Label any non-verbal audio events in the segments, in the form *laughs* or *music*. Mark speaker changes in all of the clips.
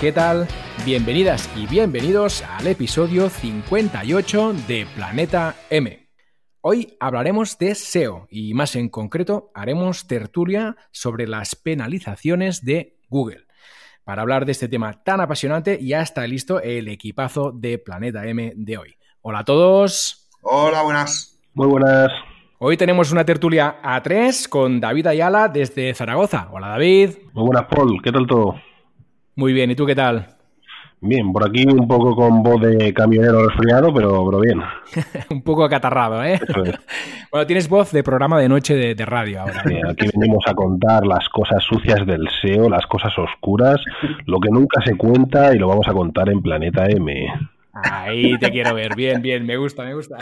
Speaker 1: ¿qué tal? Bienvenidas y bienvenidos al episodio 58 de Planeta M. Hoy hablaremos de SEO y más en concreto haremos tertulia sobre las penalizaciones de Google. Para hablar de este tema tan apasionante ya está listo el equipazo de Planeta M de hoy. Hola a todos.
Speaker 2: Hola, buenas.
Speaker 3: Muy buenas.
Speaker 1: Hoy tenemos una tertulia a tres con David Ayala desde Zaragoza. Hola David.
Speaker 3: Muy buenas, Paul. ¿Qué tal todo?
Speaker 1: Muy bien, ¿y tú qué tal?
Speaker 3: Bien, por aquí un poco con voz de camionero resfriado, pero, pero bien. *laughs*
Speaker 1: un poco acatarrado, ¿eh? *laughs* bueno, tienes voz de programa de noche de, radio ahora.
Speaker 3: Sí, aquí venimos a contar las cosas sucias del SEO, las cosas oscuras, lo que nunca se cuenta y lo vamos a contar en Planeta M.
Speaker 1: Ahí te quiero ver. Bien, bien, me gusta, me gusta.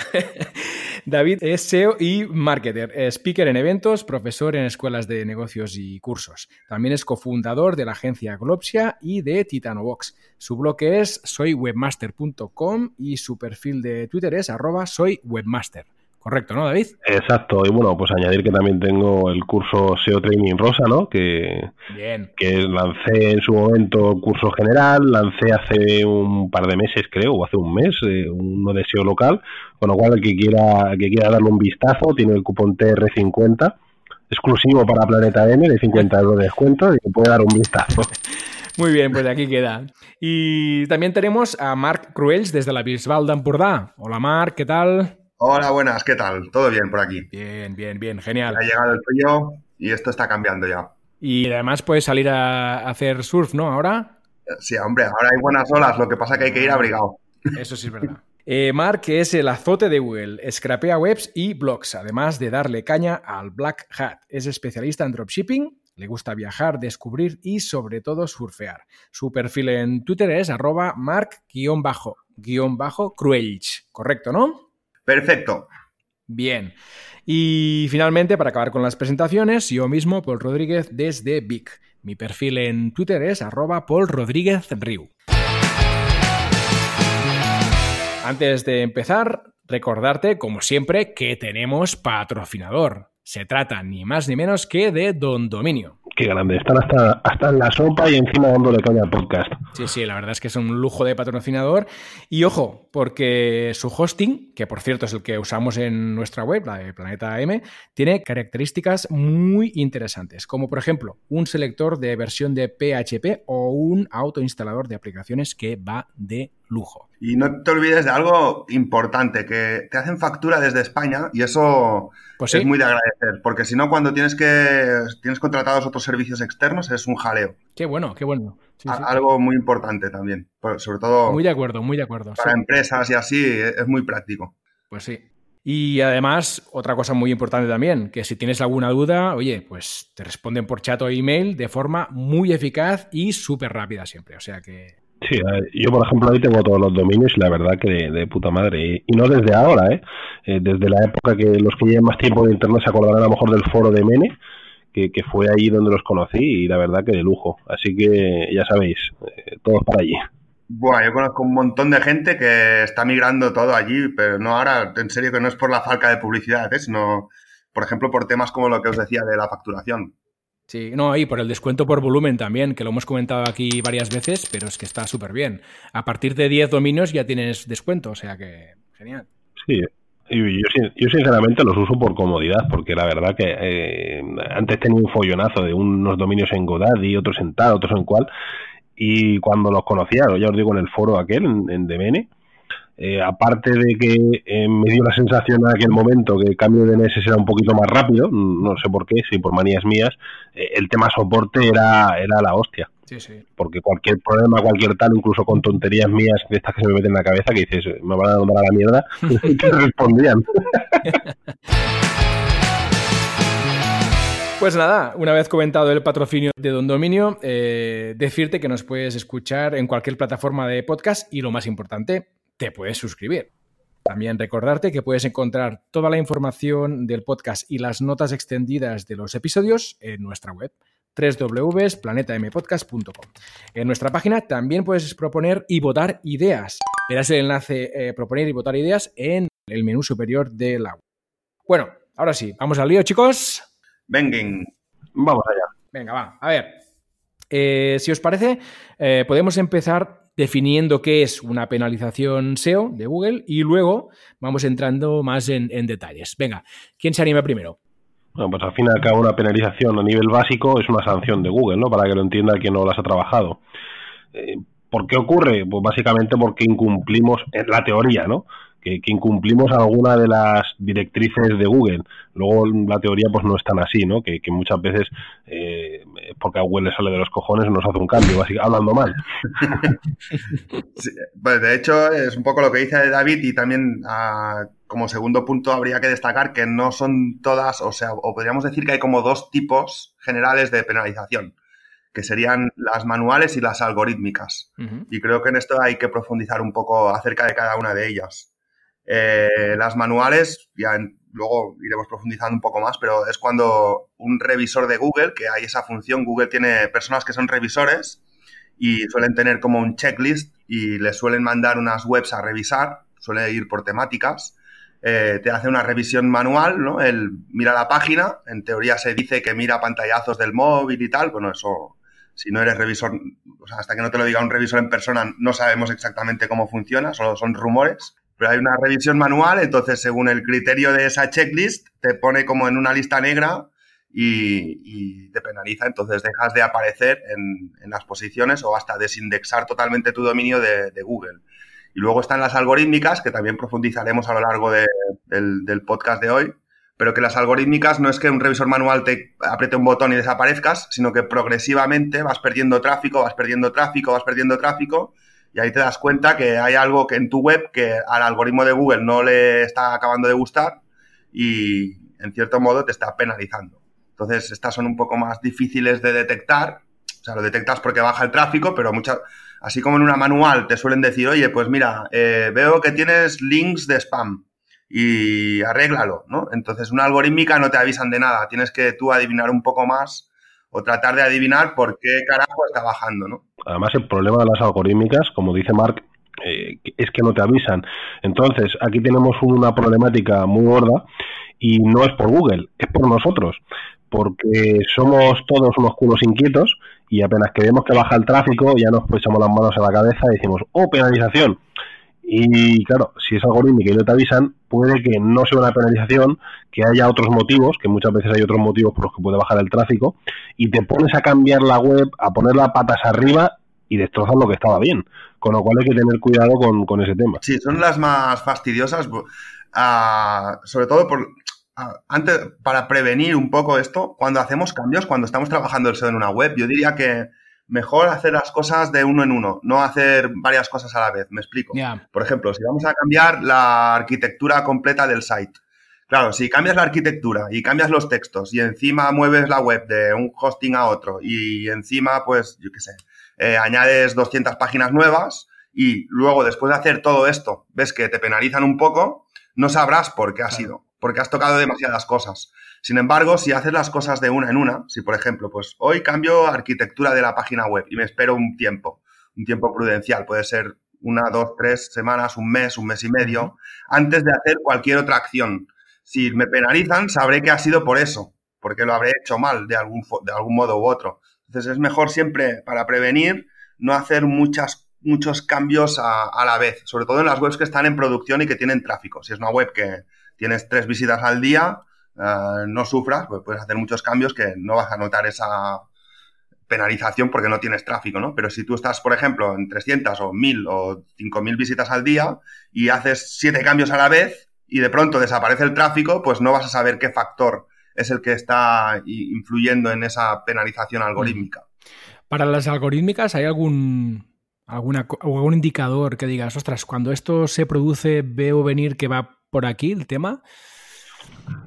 Speaker 1: *laughs* David es SEO y marketer, speaker en eventos, profesor en escuelas de negocios y cursos. También es cofundador de la agencia Glopsia y de Titanobox. Su blog es soywebmaster.com y su perfil de Twitter es arroba soywebmaster. Correcto, ¿no, David?
Speaker 3: Exacto. Y bueno, pues añadir que también tengo el curso SEO Training Rosa, ¿no? Que, que lancé en su momento curso general, lancé hace un par de meses, creo, o hace un mes, eh, uno de SEO local, con lo cual el que quiera, que quiera darle un vistazo tiene el cupón TR50 exclusivo para Planeta M de 50 euros de descuento y puede dar un vistazo. *laughs*
Speaker 1: Muy bien, pues aquí queda. Y también tenemos a Marc Cruels desde la Bisbal d'Empordà. Hola Marc, ¿qué tal?
Speaker 2: Hola, buenas, ¿qué tal? ¿Todo bien por aquí?
Speaker 1: Bien, bien, bien, genial.
Speaker 2: Ha llegado el frío y esto está cambiando ya.
Speaker 1: Y además puedes salir a hacer surf, ¿no? Ahora.
Speaker 2: Sí, hombre, ahora hay buenas olas, lo que pasa es que hay que ir abrigado.
Speaker 1: Eso sí es verdad. Eh, Mark es el azote de Google, scrapea webs y blogs, además de darle caña al Black Hat. Es especialista en dropshipping, le gusta viajar, descubrir y sobre todo surfear. Su perfil en Twitter es arroba mark-cruelch, correcto, ¿no?
Speaker 2: Perfecto.
Speaker 1: Bien. Y finalmente, para acabar con las presentaciones, yo mismo, Paul Rodríguez, desde Vic. Mi perfil en Twitter es arroba Paul Rodríguez Riu. Antes de empezar, recordarte, como siempre, que tenemos patrocinador. Se trata ni más ni menos que de Don Dominio.
Speaker 3: Qué grande, están hasta, hasta en la sopa y encima dándole caña al podcast.
Speaker 1: Sí, sí, la verdad es que es un lujo de patrocinador. Y ojo, porque su hosting, que por cierto es el que usamos en nuestra web, la de Planeta M, tiene características muy interesantes, como por ejemplo un selector de versión de PHP o un autoinstalador de aplicaciones que va de lujo.
Speaker 2: Y no te olvides de algo importante, que te hacen factura desde España y eso pues es muy de agradecer, porque si no, cuando tienes que tienes contratados otros servicios externos, es un jaleo.
Speaker 1: Qué bueno, qué bueno.
Speaker 2: Algo muy importante también, sobre todo...
Speaker 1: Muy de acuerdo, muy de acuerdo.
Speaker 2: Para empresas y así, es muy práctico.
Speaker 1: Pues sí. Y además, otra cosa muy importante también, que si tienes alguna duda, oye, pues te responden por chat o email de forma muy eficaz y súper rápida siempre. O sea que
Speaker 3: Sí, yo por ejemplo ahí tengo todos los dominios y la verdad que de, puta madre. Y, no desde ahora, ¿eh? ¿eh? Desde la época que los que llevan más tiempo de internet se acordarán a lo mejor del foro de Mene, que, fue ahí donde los conocí y la verdad que de lujo. Así que ya sabéis, eh, todos para allí.
Speaker 2: Bueno, yo conozco un montón de gente que está migrando todo allí, pero no ahora, en serio que no es por la falta de publicidad, ¿eh? sino, por ejemplo, por temas como lo que os decía de la facturación.
Speaker 1: Sí, no, y por el descuento por volumen también, que lo hemos comentado aquí varias veces, pero es que está súper bien. A partir de 10 dominios ya tienes descuento, o sea que genial.
Speaker 3: Sí, yo, yo, sinceramente los uso por comodidad, porque la verdad que eh, antes tenía un follonazo de unos dominios en GoDaddy, otros en tal, otros en cual, y cuando los conocía, ya os digo, en el foro aquel, en, en Demene, eh, aparte de que eh, me dio la sensación en aquel momento que el cambio de NS era un poquito más rápido, no sé por qué, si por manías mías, eh, el tema soporte era, era la hostia.
Speaker 1: Sí, sí.
Speaker 3: Porque cualquier problema, cualquier tal, incluso con tonterías mías de estas que se me meten en la cabeza, que dices, me van a mandar a la mierda, *laughs* que respondían. *laughs*
Speaker 1: Pues nada, una vez comentado el patrocinio de Don Dominio, decirte que nos puedes escuchar en cualquier plataforma de podcast y lo más importante, te puedes suscribir. También recordarte que puedes encontrar toda la información del podcast y las notas extendidas de los episodios en nuestra web www.planetampodcast.com. En nuestra página también puedes proponer y votar ideas. Verás el enlace eh, proponer y votar ideas en el menú superior de la web. Bueno, ahora sí, vamos al lío, chicos.
Speaker 2: Vengan.
Speaker 3: Vamos allá.
Speaker 1: Venga, va. A ver. Eh, si os parece, eh, podemos empezar definiendo qué es una penalización SEO de Google y luego vamos entrando más en, detalles. Venga, ¿quién se anima primero?
Speaker 3: Bueno, pues al fin y al cabo una penalización a nivel básico es una sanción de Google, ¿no? Para que lo entienda quien no las ha trabajado. Eh, ¿Por qué ocurre? Pues básicamente porque incumplimos, la teoría, ¿no? Que, incumplimos alguna de las directrices de Google. Luego la teoría pues no es tan así, ¿no? Que, muchas veces eh, porque a Google le sale de los cojones nos hace un cambio, básicamente, hablando mal. *laughs*
Speaker 2: pues de hecho es un poco lo que dice David y también ah, como segundo punto habría que destacar que no son todas, o sea, o podríamos decir que hay como dos tipos generales de penalización que serían las manuales y las algorítmicas. Y creo que en esto hay que profundizar un poco acerca de cada una de ellas. Eh, las manuales, ya luego iremos profundizando un poco más, pero es cuando un revisor de Google, que hay esa función, Google tiene personas que son revisores y suelen tener como un checklist y les suelen mandar unas webs a revisar, suele ir por temáticas. Eh, te hace una revisión manual, ¿no? Él mira la página, en teoría se dice que mira pantallazos del móvil y tal, bueno, eso si no eres revisor, o sea, hasta que no te lo diga un revisor en persona, no sabemos exactamente cómo funciona, solo son rumores. Pero hay una revisión manual, entonces según el criterio de esa checklist, te pone como en una lista negra y, te penaliza, entonces dejas de aparecer en, las posiciones o hasta desindexar totalmente tu dominio de, Google. Y luego están las algorítmicas, que también profundizaremos a lo largo del podcast de hoy, pero que las algorítmicas no es que un revisor manual te apriete un botón y desaparezcas, sino que progresivamente vas perdiendo tráfico, vas perdiendo tráfico, vas perdiendo tráfico, y ahí te das cuenta que hay algo que en tu web que al algoritmo de Google no le está acabando de gustar y en cierto modo te está penalizando. Entonces, estas son un poco más difíciles de detectar. O sea, lo detectas porque baja el tráfico, pero muchas, así como en una manual te suelen decir, oye, pues mira, eh, veo que tienes links de spam y arréglalo, ¿no? Entonces, una algorítmica no te avisan de nada, tienes que tú adivinar un poco más o tratar de adivinar por qué carajo está bajando, ¿no?
Speaker 3: Además, el problema de las algorítmicas, como dice Mark, eh, es que no te avisan. Entonces, aquí tenemos una problemática muy gorda y no es por Google, es por nosotros, porque somos todos unos culos inquietos y apenas que vemos que baja el tráfico ya nos echamos las manos a la cabeza y decimos, oh, penalización. Y claro, si es algorítmica y no te avisan, puede que no sea una penalización, que haya otros motivos, que muchas veces hay otros motivos por los que puede bajar el tráfico, y te pones a cambiar la web, a poner las patas arriba y destrozas lo que estaba bien. Con lo cual hay que tener cuidado con, ese tema.
Speaker 2: Sí, son las más fastidiosas, sobre todo por, antes, para prevenir un poco esto, cuando hacemos cambios, cuando estamos trabajando el SEO en una web, yo diría que mejor hacer las cosas de uno en uno, no hacer varias cosas a la vez. Me explico. Por ejemplo, si vamos a cambiar la arquitectura completa del site. Claro, si cambias la arquitectura y cambias los textos y encima mueves la web de un hosting a otro y encima, pues, yo qué sé, eh, añades 200 páginas nuevas y luego después de hacer todo esto ves que te penalizan un poco, no sabrás por qué ha sido, porque has tocado demasiadas cosas. Sin embargo, si haces las cosas de una en una, si por ejemplo, pues hoy cambio arquitectura de la página web y me espero un tiempo, un tiempo prudencial, puede ser una, dos, tres semanas, un mes, un mes y medio, antes de hacer cualquier otra acción. Si me penalizan, sabré que ha sido por eso, porque lo habré hecho mal de algún, de algún modo u otro. Entonces es mejor siempre, para prevenir, no hacer muchas, muchos cambios a, a la vez, sobre todo en las webs que están en producción y que tienen tráfico. Si es una web que tienes tres visitas al día, eh, no sufras, pues puedes hacer muchos cambios que no vas a notar esa penalización porque no tienes tráfico, ¿no? Pero si tú estás, por ejemplo, en 300 o 1000 o 5000 visitas al día y haces siete cambios a la vez y de pronto desaparece el tráfico, pues no vas a saber qué factor es el que está influyendo en esa penalización algorítmica.
Speaker 1: Para las algorítmicas, ¿hay algún, alguna, algún indicador que digas, ostras, cuando esto se produce, veo venir que va por aquí el tema?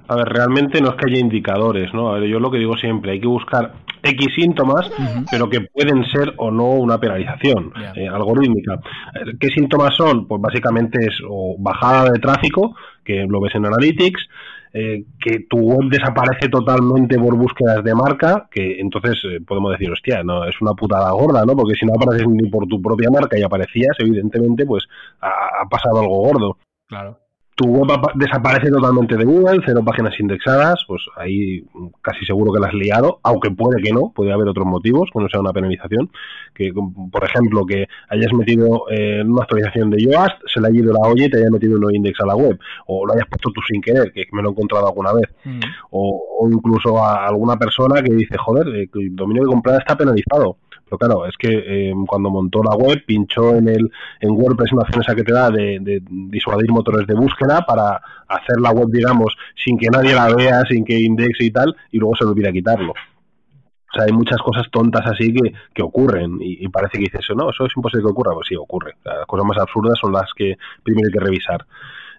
Speaker 3: A ver, realmente no es que haya indicadores, ¿no? A ver, yo lo que digo siempre, hay que buscar X síntomas, pero que pueden ser o no una penalización eh, algorítmica. Eh, ¿Qué síntomas son? Pues básicamente es o bajada de tráfico, que lo ves en Analytics, eh, que tu web desaparece totalmente por búsquedas de marca, que entonces podemos decir, hostia, no, es una putada gorda, ¿no? Porque si no apareces ni por tu propia marca y aparecías, evidentemente, pues ha pasado algo gordo.
Speaker 1: Claro
Speaker 3: tu web desaparece totalmente de Google, cero páginas indexadas, pues ahí casi seguro que la has liado, aunque puede que no, puede haber otros motivos, que no sea una penalización, que por ejemplo que hayas metido eh, una actualización de Yoast, se le haya ido la olla y te haya metido un no index a la web, o lo hayas puesto tú sin querer, que me lo he encontrado alguna vez, mm. o, incluso a alguna persona que dice, joder, el dominio de comprada está penalizado pero claro, es que eh, cuando montó la web, pinchó en el en WordPress una esa que te da de, disuadir motores de búsqueda para hacer la web, digamos, sin que nadie la vea, sin que indexe y tal, y luego se le olvida quitarlo. O sea, hay muchas cosas tontas así que, que ocurren y, parece que dices, no, eso es imposible que ocurra. Pues sí, ocurre. Las cosas más absurdas son las que primero hay que revisar.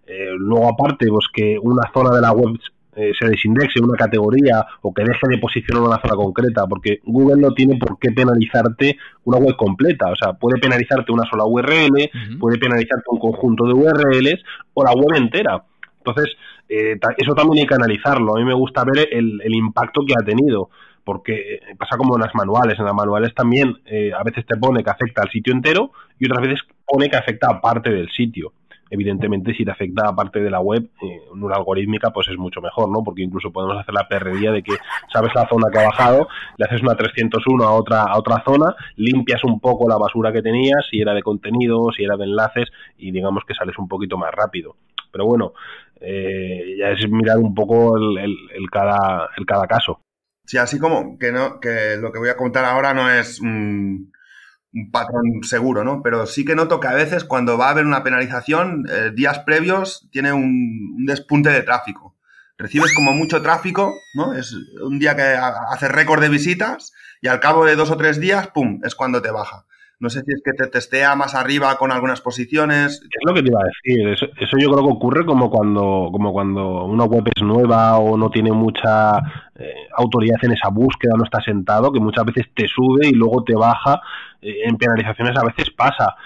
Speaker 3: Eh, luego, aparte, pues que una zona de la web eh, se desindexe una categoría o que deje de posicionar una zona concreta, porque Google no tiene por qué penalizarte una web completa, o sea, puede penalizarte una sola URL, puede penalizarte un conjunto de URLs o la web entera. Entonces, eh, eso también hay que analizarlo. A mí me gusta ver el, impacto que ha tenido porque eh, pasa como en las manuales. En las manuales también a veces te pone que afecta al sitio entero y otras veces pone que afecta a parte del sitio evidentemente si te afecta a parte de la web, eh, una algorítmica, pues es mucho mejor, ¿no? Porque incluso podemos hacer la perrería de que sabes la zona que ha bajado, le haces una 301 a otra, a otra zona, limpias un poco la basura que tenías, si era de contenido, si era de enlaces, y digamos que sales un poquito más rápido. Pero bueno, eh, ya es mirar un poco el, cada, el cada caso.
Speaker 2: Sí, así como que no, que lo que voy a contar ahora no es un patrón seguro, ¿no? Pero sí que noto que a veces cuando va a haber una penalización, eh, días previos tiene un, despunte de tráfico. Recibes como mucho tráfico, ¿no? Es un día que hace récord de visitas y al cabo de dos o tres días, ¡pum!, es cuando te baja. No sé si es que te testea más arriba con algunas posiciones.
Speaker 3: Es lo que te iba a decir. Eso, yo creo que ocurre como cuando, como cuando una web es nueva o no tiene mucha eh, autoridad en esa búsqueda, no está sentado, que muchas veces te sube y luego te baja eh, en penalizaciones a veces pasa.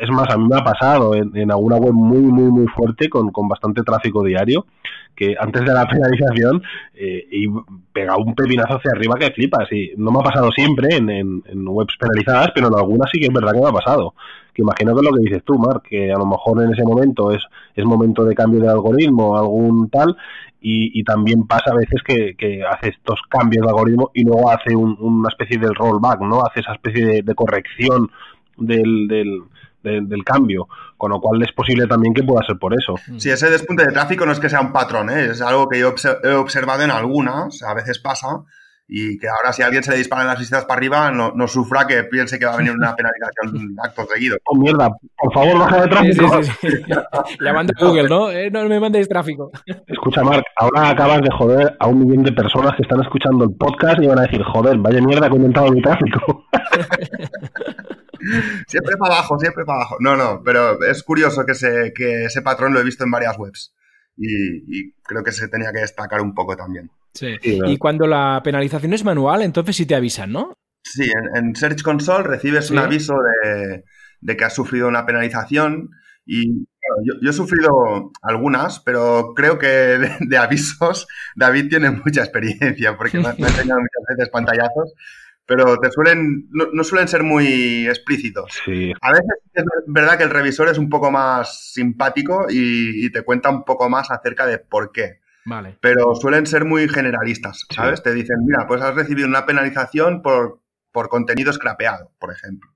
Speaker 3: Es más, a mí me ha pasado en, alguna web muy, muy, muy fuerte con, con, bastante tráfico diario, que antes de la *laughs* penalización eh, y pega un pepinazo hacia arriba que flipas. Y no me ha pasado siempre en, en, webs penalizadas, pero en algunas sí que es verdad que me ha pasado. Imagino que es lo que dices tú, Mark, que a lo mejor en ese momento es, es momento de cambio de algoritmo, algún tal, y, también pasa a veces que, hace estos cambios de algoritmo y luego hace una especie de rollback, ¿no? Hace esa especie de, corrección del, del, cambio, con lo cual es posible también que pueda ser por eso.
Speaker 2: Sí, ese despunte de tráfico no es que sea un patrón, ¿eh? es algo que yo he observado en algunas, a veces pasa, y que ahora si a alguien se le disparan las visitas para arriba, no, no, sufra que piense que va a venir una *laughs* penalización acto seguido.
Speaker 3: Oh, mierda, por favor, baja de tráfico. *laughs*
Speaker 1: Llamando a Google, ¿no? Eh, no me mandéis tráfico.
Speaker 3: Escucha, Marc, ahora acabas de joder a un millón de personas que están escuchando el podcast y van a decir, joder, vaya mierda que he inventado mi tráfico. *laughs*
Speaker 2: siempre para abajo, siempre para abajo. No, no, pero es curioso que, se, que ese patrón lo he visto en varias webs. Y creo que se tenía que destacar un poco también.
Speaker 1: Sí. y cuando la penalización es manual, entonces sí te avisan, ¿no?
Speaker 2: Sí, en, Search Console recibes un aviso de, que has sufrido una penalización y yo, he sufrido algunas, pero creo que de, avisos David tiene mucha experiencia porque *laughs* me, ha enseñado muchas veces pantallazos, pero te suelen no, suelen ser muy explícitos. A veces es verdad que el revisor es un poco más simpático y te cuenta un poco más acerca de por qué. Pero suelen ser muy generalistas, ¿sabes? Te dicen, mira, pues has recibido una penalización por, por contenido scrapeado, por ejemplo.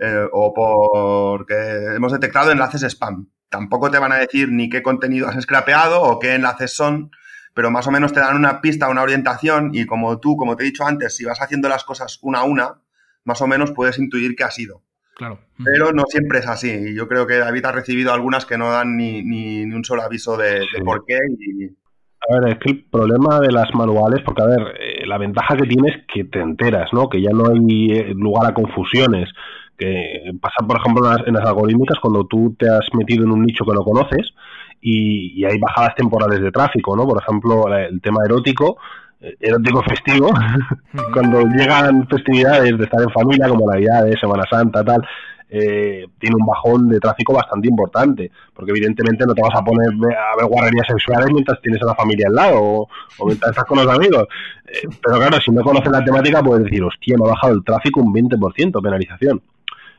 Speaker 2: Eh, o porque hemos detectado enlaces spam. Tampoco te van a decir ni qué contenido has scrapeado o qué enlaces son, pero más o menos te dan una pista, una orientación y como tú, como te he dicho antes, si vas haciendo las cosas una a una, más o menos puedes intuir qué ha sido.
Speaker 1: Claro.
Speaker 2: Pero no siempre es así. Y yo creo que David ha recibido algunas que no dan ni, ni, un solo aviso de, de por qué y,
Speaker 3: a ver, es que el problema de las manuales, porque a ver, eh, la ventaja que tienes es que te enteras, ¿no? Que ya no hay eh, lugar a confusiones. Que pasa, por ejemplo, en las, en las algorítmicas cuando tú te has metido en un nicho que no conoces y, hay bajadas temporales de tráfico, ¿no? Por ejemplo, el tema erótico, eh, erótico festivo, *laughs* cuando llegan festividades de estar en familia, como Navidades, Semana Santa, tal, eh, tiene un bajón de tráfico bastante importante, porque evidentemente no te vas a poner a ver guarrerías sexuales mientras tienes a la familia al lado o, mientras estás con los amigos. Eh, pero claro, si no conoces la temática, puedes decir, hostia, me ha bajado el tráfico un 20%, penalización.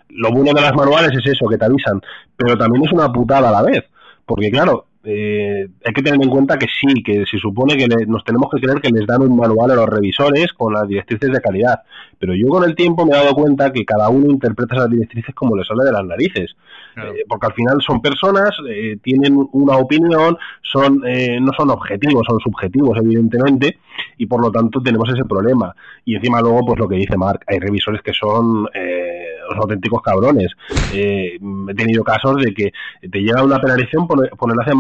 Speaker 3: Lo bueno de las manuales es eso, que te avisan, pero también es una putada a la vez, porque claro, eh, hay que tener en cuenta que sí, que se supone que nos tenemos que creer que les dan un manual a los revisores con las directrices de calidad, pero yo con el tiempo me he dado cuenta que cada uno interpreta esas directrices como le sale de las narices, eh, porque al final son personas, eh, tienen una opinión, son no son objetivos, son subjetivos evidentemente, y por lo tanto tenemos ese problema. Y encima luego, pues lo que dice Mark, hay revisores que son los auténticos cabrones. he tenido casos de que te llega una penalización por, por enlaces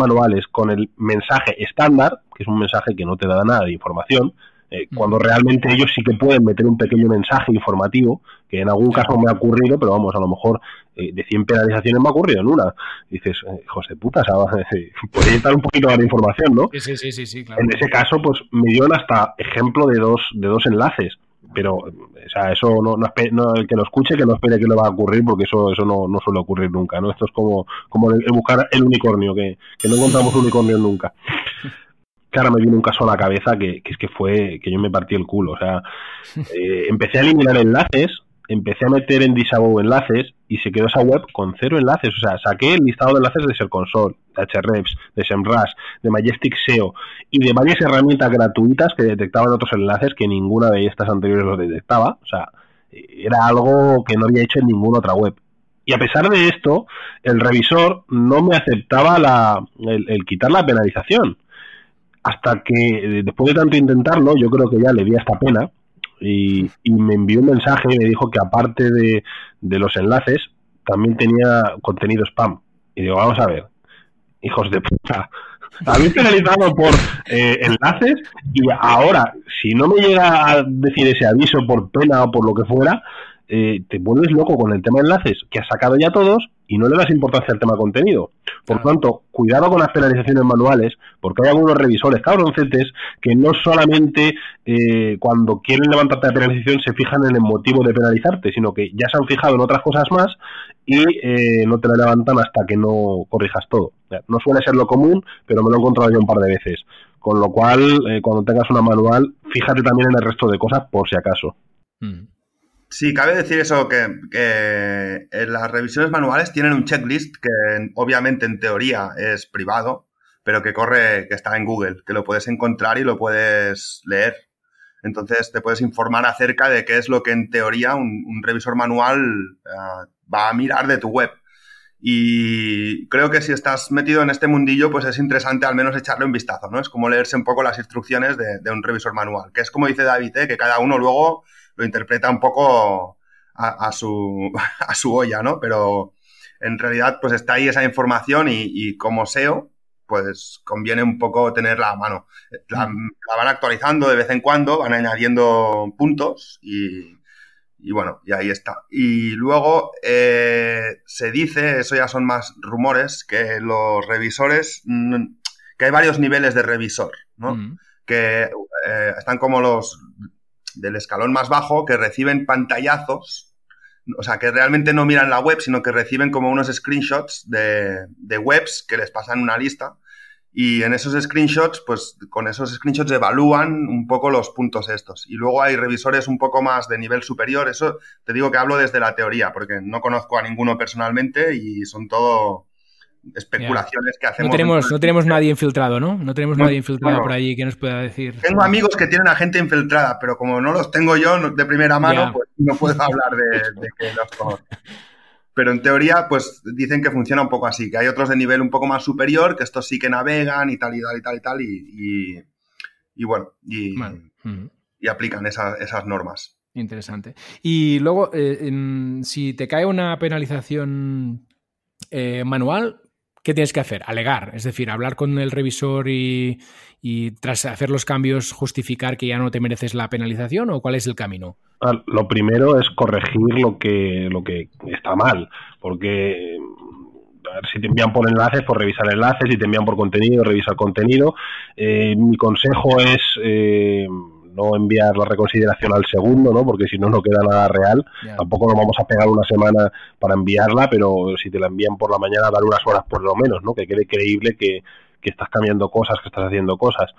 Speaker 3: con el mensaje estándar, que es un mensaje que no te da nada de información, eh, mm. cuando realmente ellos sí que pueden meter un pequeño mensaje informativo, que en algún caso me ha ocurrido, pero vamos, a lo mejor eh, de 100 penalizaciones me ha ocurrido en una. dices, eh, José puta, *laughs* podría estar un poquito de información, ¿no?
Speaker 1: Sí, sí, sí, sí,
Speaker 3: En ese caso, pues me dio hasta ejemplo de dos, de dos enlaces pero o sea, eso no, no, el que lo escuche que no espere que le va a ocurrir porque eso eso no, no suele ocurrir nunca no esto es como como el, buscar el unicornio que, que no encontramos unicornio nunca *laughs* claro me vino un caso a la cabeza que, que es que fue que yo me partí el culo o sea eh, empecé a eliminar enlaces empecé a meter en Disavow enlaces y se quedó esa web con cero enlaces. O sea, saqué el listado de enlaces de Serconsol, de HREPS, de SEMrush, de Majestic SEO y de varias herramientas gratuitas que detectaban otros enlaces que ninguna de estas anteriores los detectaba. O sea, era algo que no había hecho en ninguna otra web. Y a pesar de esto, el revisor no me aceptaba la, el, quitar la penalización. Hasta que, después de tanto intentarlo, yo creo que ya le di esta pena, y, me envió un mensaje y me dijo que aparte de, los enlaces, también tenía contenido spam. Y digo, vamos a ver, hijos de puta, habéis penalizado por eh, enlaces y ahora, si no me llega a decir ese aviso por pena o por lo que fuera, eh, te vuelves loco con el tema de enlaces que has sacado ya todos y no le das importancia al tema contenido. Por lo tanto, cuidado con las penalizaciones manuales, porque hay algunos revisores cabroncetes que no solamente eh, cuando quieren levantarte la penalización se fijan en el motivo de penalizarte, sino que ya se han fijado en otras cosas más y eh, no te la levantan hasta que no corrijas todo. No suele ser lo común, pero me lo he encontrado yo un par de veces. Con lo cual, cuando tengas una manual, fíjate también en el resto de cosas por si acaso. Mm.
Speaker 2: Sí, cabe decir eso, que, que las revisiones manuales tienen un checklist que obviamente en teoría es privado, pero que corre, que está en Google, que lo puedes encontrar y lo puedes leer. Entonces te puedes informar acerca de qué es lo que en teoría un, revisor manual ah, va a mirar de tu web. Y creo que si estás metido en este mundillo, pues es interesante al menos echarle un vistazo, ¿no? Es como leerse un poco las instrucciones de, de un revisor manual, que es como dice David, ¿eh? que cada uno luego lo interpreta un poco a, su, *laughs* a su olla, ¿no? Pero en realidad, pues está ahí esa información y, como SEO, pues conviene un poco tenerla a mano. La, van actualizando de vez en cuando, van añadiendo puntos y, bueno, y ahí está. Y luego eh, se dice, eso ya son más rumores, que los revisores, mm, que hay varios niveles de revisor, ¿no? Mm. Que eh, están como los del escalón más bajo que reciben pantallazos, o sea, que realmente no miran la web, sino que reciben como unos screenshots de, webs que les pasan una lista. Y en esos screenshots, pues con esos screenshots evalúan un poco los puntos estos. Y luego hay revisores un poco más de nivel superior. Eso te digo que hablo desde la teoría, porque no conozco a ninguno personalmente y son todo especulaciones que hacemos.
Speaker 1: No tenemos, no tenemos nadie infiltrado, ¿no? No tenemos nadie infiltrado por allí que nos pueda decir.
Speaker 2: Tengo amigos que tienen a gente infiltrada, pero como no los tengo yo de primera mano, pues no puedo hablar de, que los *laughs* conozco. Pero en teoría, pues dicen que funciona un poco así, que hay otros de nivel un poco más superior, que estos sí que navegan y tal y tal y tal y tal, y, y, bueno, y, y aplican esas normas.
Speaker 1: Interesante. Y luego, eh, si te cae una penalización eh, manual, ¿qué tienes que hacer? Alegar, es decir, hablar con el revisor y, tras hacer los cambios justificar que ya no te mereces la penalización o cuál es el camino?
Speaker 3: Ah, lo primero es corregir lo que, lo que está mal, porque si te envían por enlaces, por revisar enlaces, si te envían por contenido, revisar contenido. Eh, mi consejo es... Eh, no enviar la reconsideración al segundo, ¿no? Porque si no, no queda nada real. Tampoco nos vamos a pegar una semana para enviarla, pero si te la envían por la mañana, dar unas horas por lo menos, ¿no? Que quede creíble que, estás cambiando cosas, que estás haciendo cosas.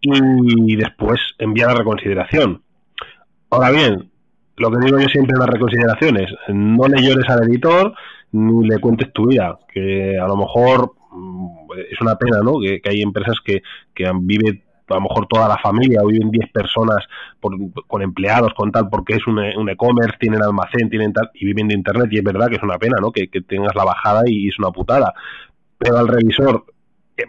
Speaker 3: Y después enviar la reconsideración. Ahora bien, lo que digo yo siempre en las reconsideraciones, no le llores al editor ni le cuentes tu vida, que a lo mejor mm, es una pena, ¿no? Que, hay empresas que, que viven a lo mejor toda la familia, o viven 10 personas con empleados, con tal, porque es un, e-commerce, tienen almacén, tienen tal, y viven de internet, y es verdad que es una pena, ¿no? Que, tengas la bajada y es una putada. Pero al revisor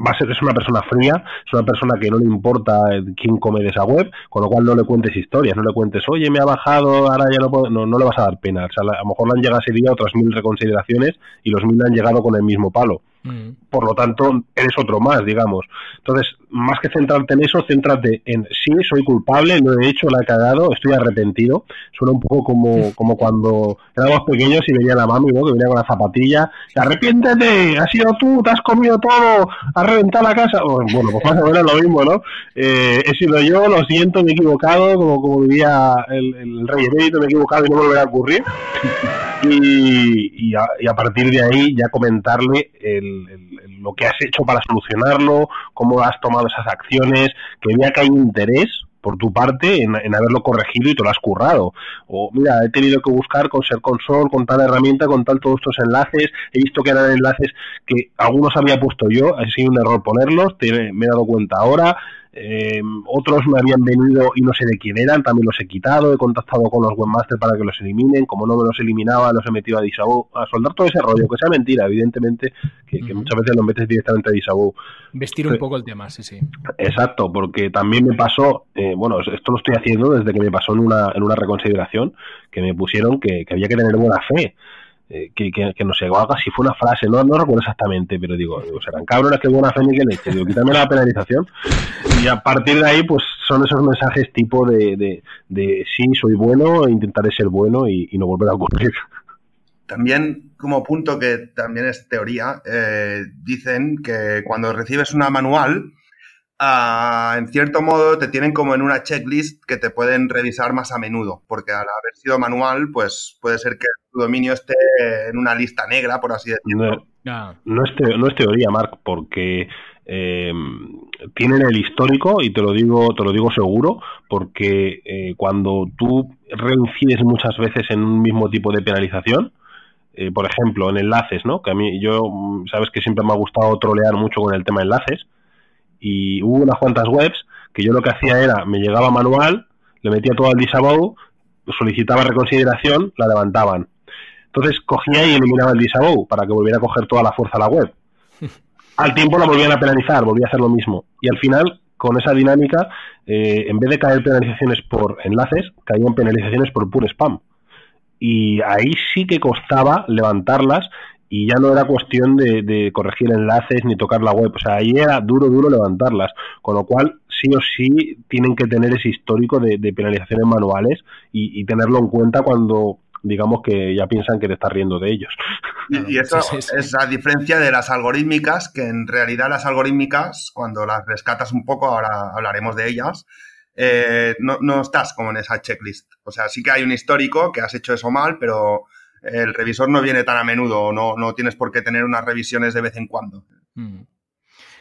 Speaker 3: va a ser es una persona fría, es una persona que no le importa quién come de esa web, con lo cual no le cuentes historias, no le cuentes, oye, me ha bajado, ahora ya no puedo, no, no le vas a dar pena. O sea, a lo mejor le han llegado ese día otras mil reconsideraciones y los mil han llegado con el mismo palo. Mm. Por lo tanto, eres otro más, digamos. Entonces, más que centrarte en eso, céntrate en sí, soy culpable, lo he hecho, la he cagado, estoy arrepentido. Suena un poco como, *laughs* como cuando éramos pequeños y venía la mami, ¿no? Que venía con la zapatilla. Arrepiéntete, has sido tú, te has comido todo, has reventado la casa. Bueno, pues más o menos lo mismo, ¿no? Eh, he sido yo, lo siento, me he equivocado, como, como vivía el, el rey me he equivocado y no me volverá a ocurrir. Y, y, a, partir de ahí ya comentarle lo que has hecho para solucionarlo, cómo has tomado esas acciones, que vea que hay interés por tu parte en, haberlo corregido y te lo has currado. O mira, he tenido que buscar con Ser Console, con tal herramienta, con tal todos estos enlaces, he visto que eran enlaces que algunos había puesto yo, ha sido un error ponerlos, me he dado cuenta ahora, eh, otros me habían venido y no sé de quién eran, también los he quitado, he contactado con los webmasters para que los eliminen, como no me los eliminaba, los he metido a Disabou, a soldar todo ese rollo, que sea mentira, evidentemente, que, muchas veces lo metes directamente a Disabou.
Speaker 1: Vestir un poco el tema, sí, sí.
Speaker 3: Exacto, porque también me pasó, eh, bueno, esto lo estoy haciendo desde que me pasó en una, en una reconsideración, que me pusieron que, que había que tener buena fe. Eh, que, que, no sé, haga si fue una frase, no, no recuerdo exactamente, pero digo, serán cabrones que buena fe ni que leche, digo, quítame la penalización. Y a partir de ahí, pues son esos mensajes tipo de, de, de sí, soy bueno, intentaré ser bueno y, no volver a ocurrir.
Speaker 2: También, como punto que también es teoría, eh, dicen que cuando recibes una manual, Ah, en cierto modo te tienen como en una checklist que te pueden revisar más a menudo, porque al haber sido manual, pues puede ser que tu dominio esté en una lista negra, por así decirlo.
Speaker 3: No, es, teoría, Mark, porque em, tienen el histórico y te lo digo, te lo digo seguro, porque eh, cuando tú reincides muchas veces en un mismo tipo de penalización, eh, por ejemplo, en enlaces, ¿no? Que a mí, yo, mm, sabes que siempre me ha gustado trolear mucho con el tema de enlaces y hubo unas cuantas webs que yo lo que hacía era, me llegaba manual, le metía todo al disavow, solicitaba reconsideración, la levantaban. Entonces cogía y eliminaba el disavow para que volviera a coger toda la fuerza a la web. *laughs* Al tiempo la volvían a penalizar, volvía a hacer lo mismo. Y al final, con esa dinámica, eh, en vez de caer penalizaciones por enlaces, caían penalizaciones por puro spam. Y ahí sí que costaba levantarlas y ya no era cuestión de, corregir enlaces ni tocar la web, o sea, ahí era duro, duro levantarlas, con lo cual sí o sí tienen que tener ese histórico de, penalizaciones manuales y, tenerlo en cuenta cuando digamos que ya piensan que te estás riendo de ellos.
Speaker 2: Y, *laughs* eso es la diferencia de las algorítmicas, que en realidad las algorítmicas, cuando las rescatas un poco, ahora hablaremos de ellas, eh, no, no estás como en esa checklist. O sea, sí que hay un histórico que has hecho eso mal, pero el revisor no viene tan a menudo, no, no tienes por qué tener unas revisiones de vez en cuando. Mm.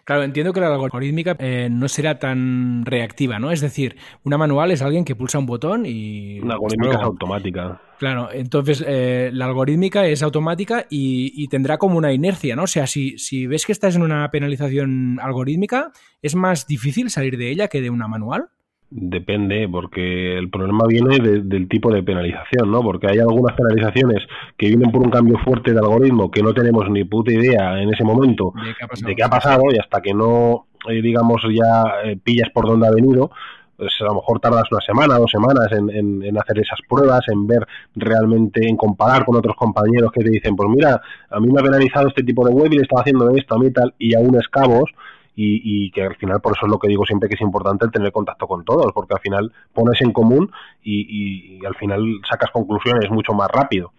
Speaker 1: Claro, entiendo que la algorítmica eh, no será tan reactiva, ¿no? Es decir, una manual es alguien que pulsa un botón y...
Speaker 3: Una algorítmica es automática.
Speaker 1: Claro, entonces eh, la algorítmica es automática y, tendrá como una inercia, ¿no? O sea, si, si ves que estás en una penalización algorítmica, ¿es más difícil salir de ella que de una manual?
Speaker 3: Depende, porque el problema viene del tipo de penalización, ¿no? Porque hay algunas penalizaciones que vienen por un cambio fuerte de algoritmo que no tenemos ni puta idea en ese momento de qué ha pasado, y hasta que no, eh, digamos, ya eh, pillas por dónde ha venido, pues a lo mejor tardas una semana, dos semanas en, en, hacer esas pruebas, en ver realmente, en comparar con otros compañeros que te dicen, pues mira, a mí me ha penalizado este tipo de web y le estaba haciendo esto, a mí tal, y aún escabos, y, que al final, por eso es lo que digo siempre que es importante el tener contacto con todos, porque al final pones en común y, al final sacas conclusiones mucho más rápido.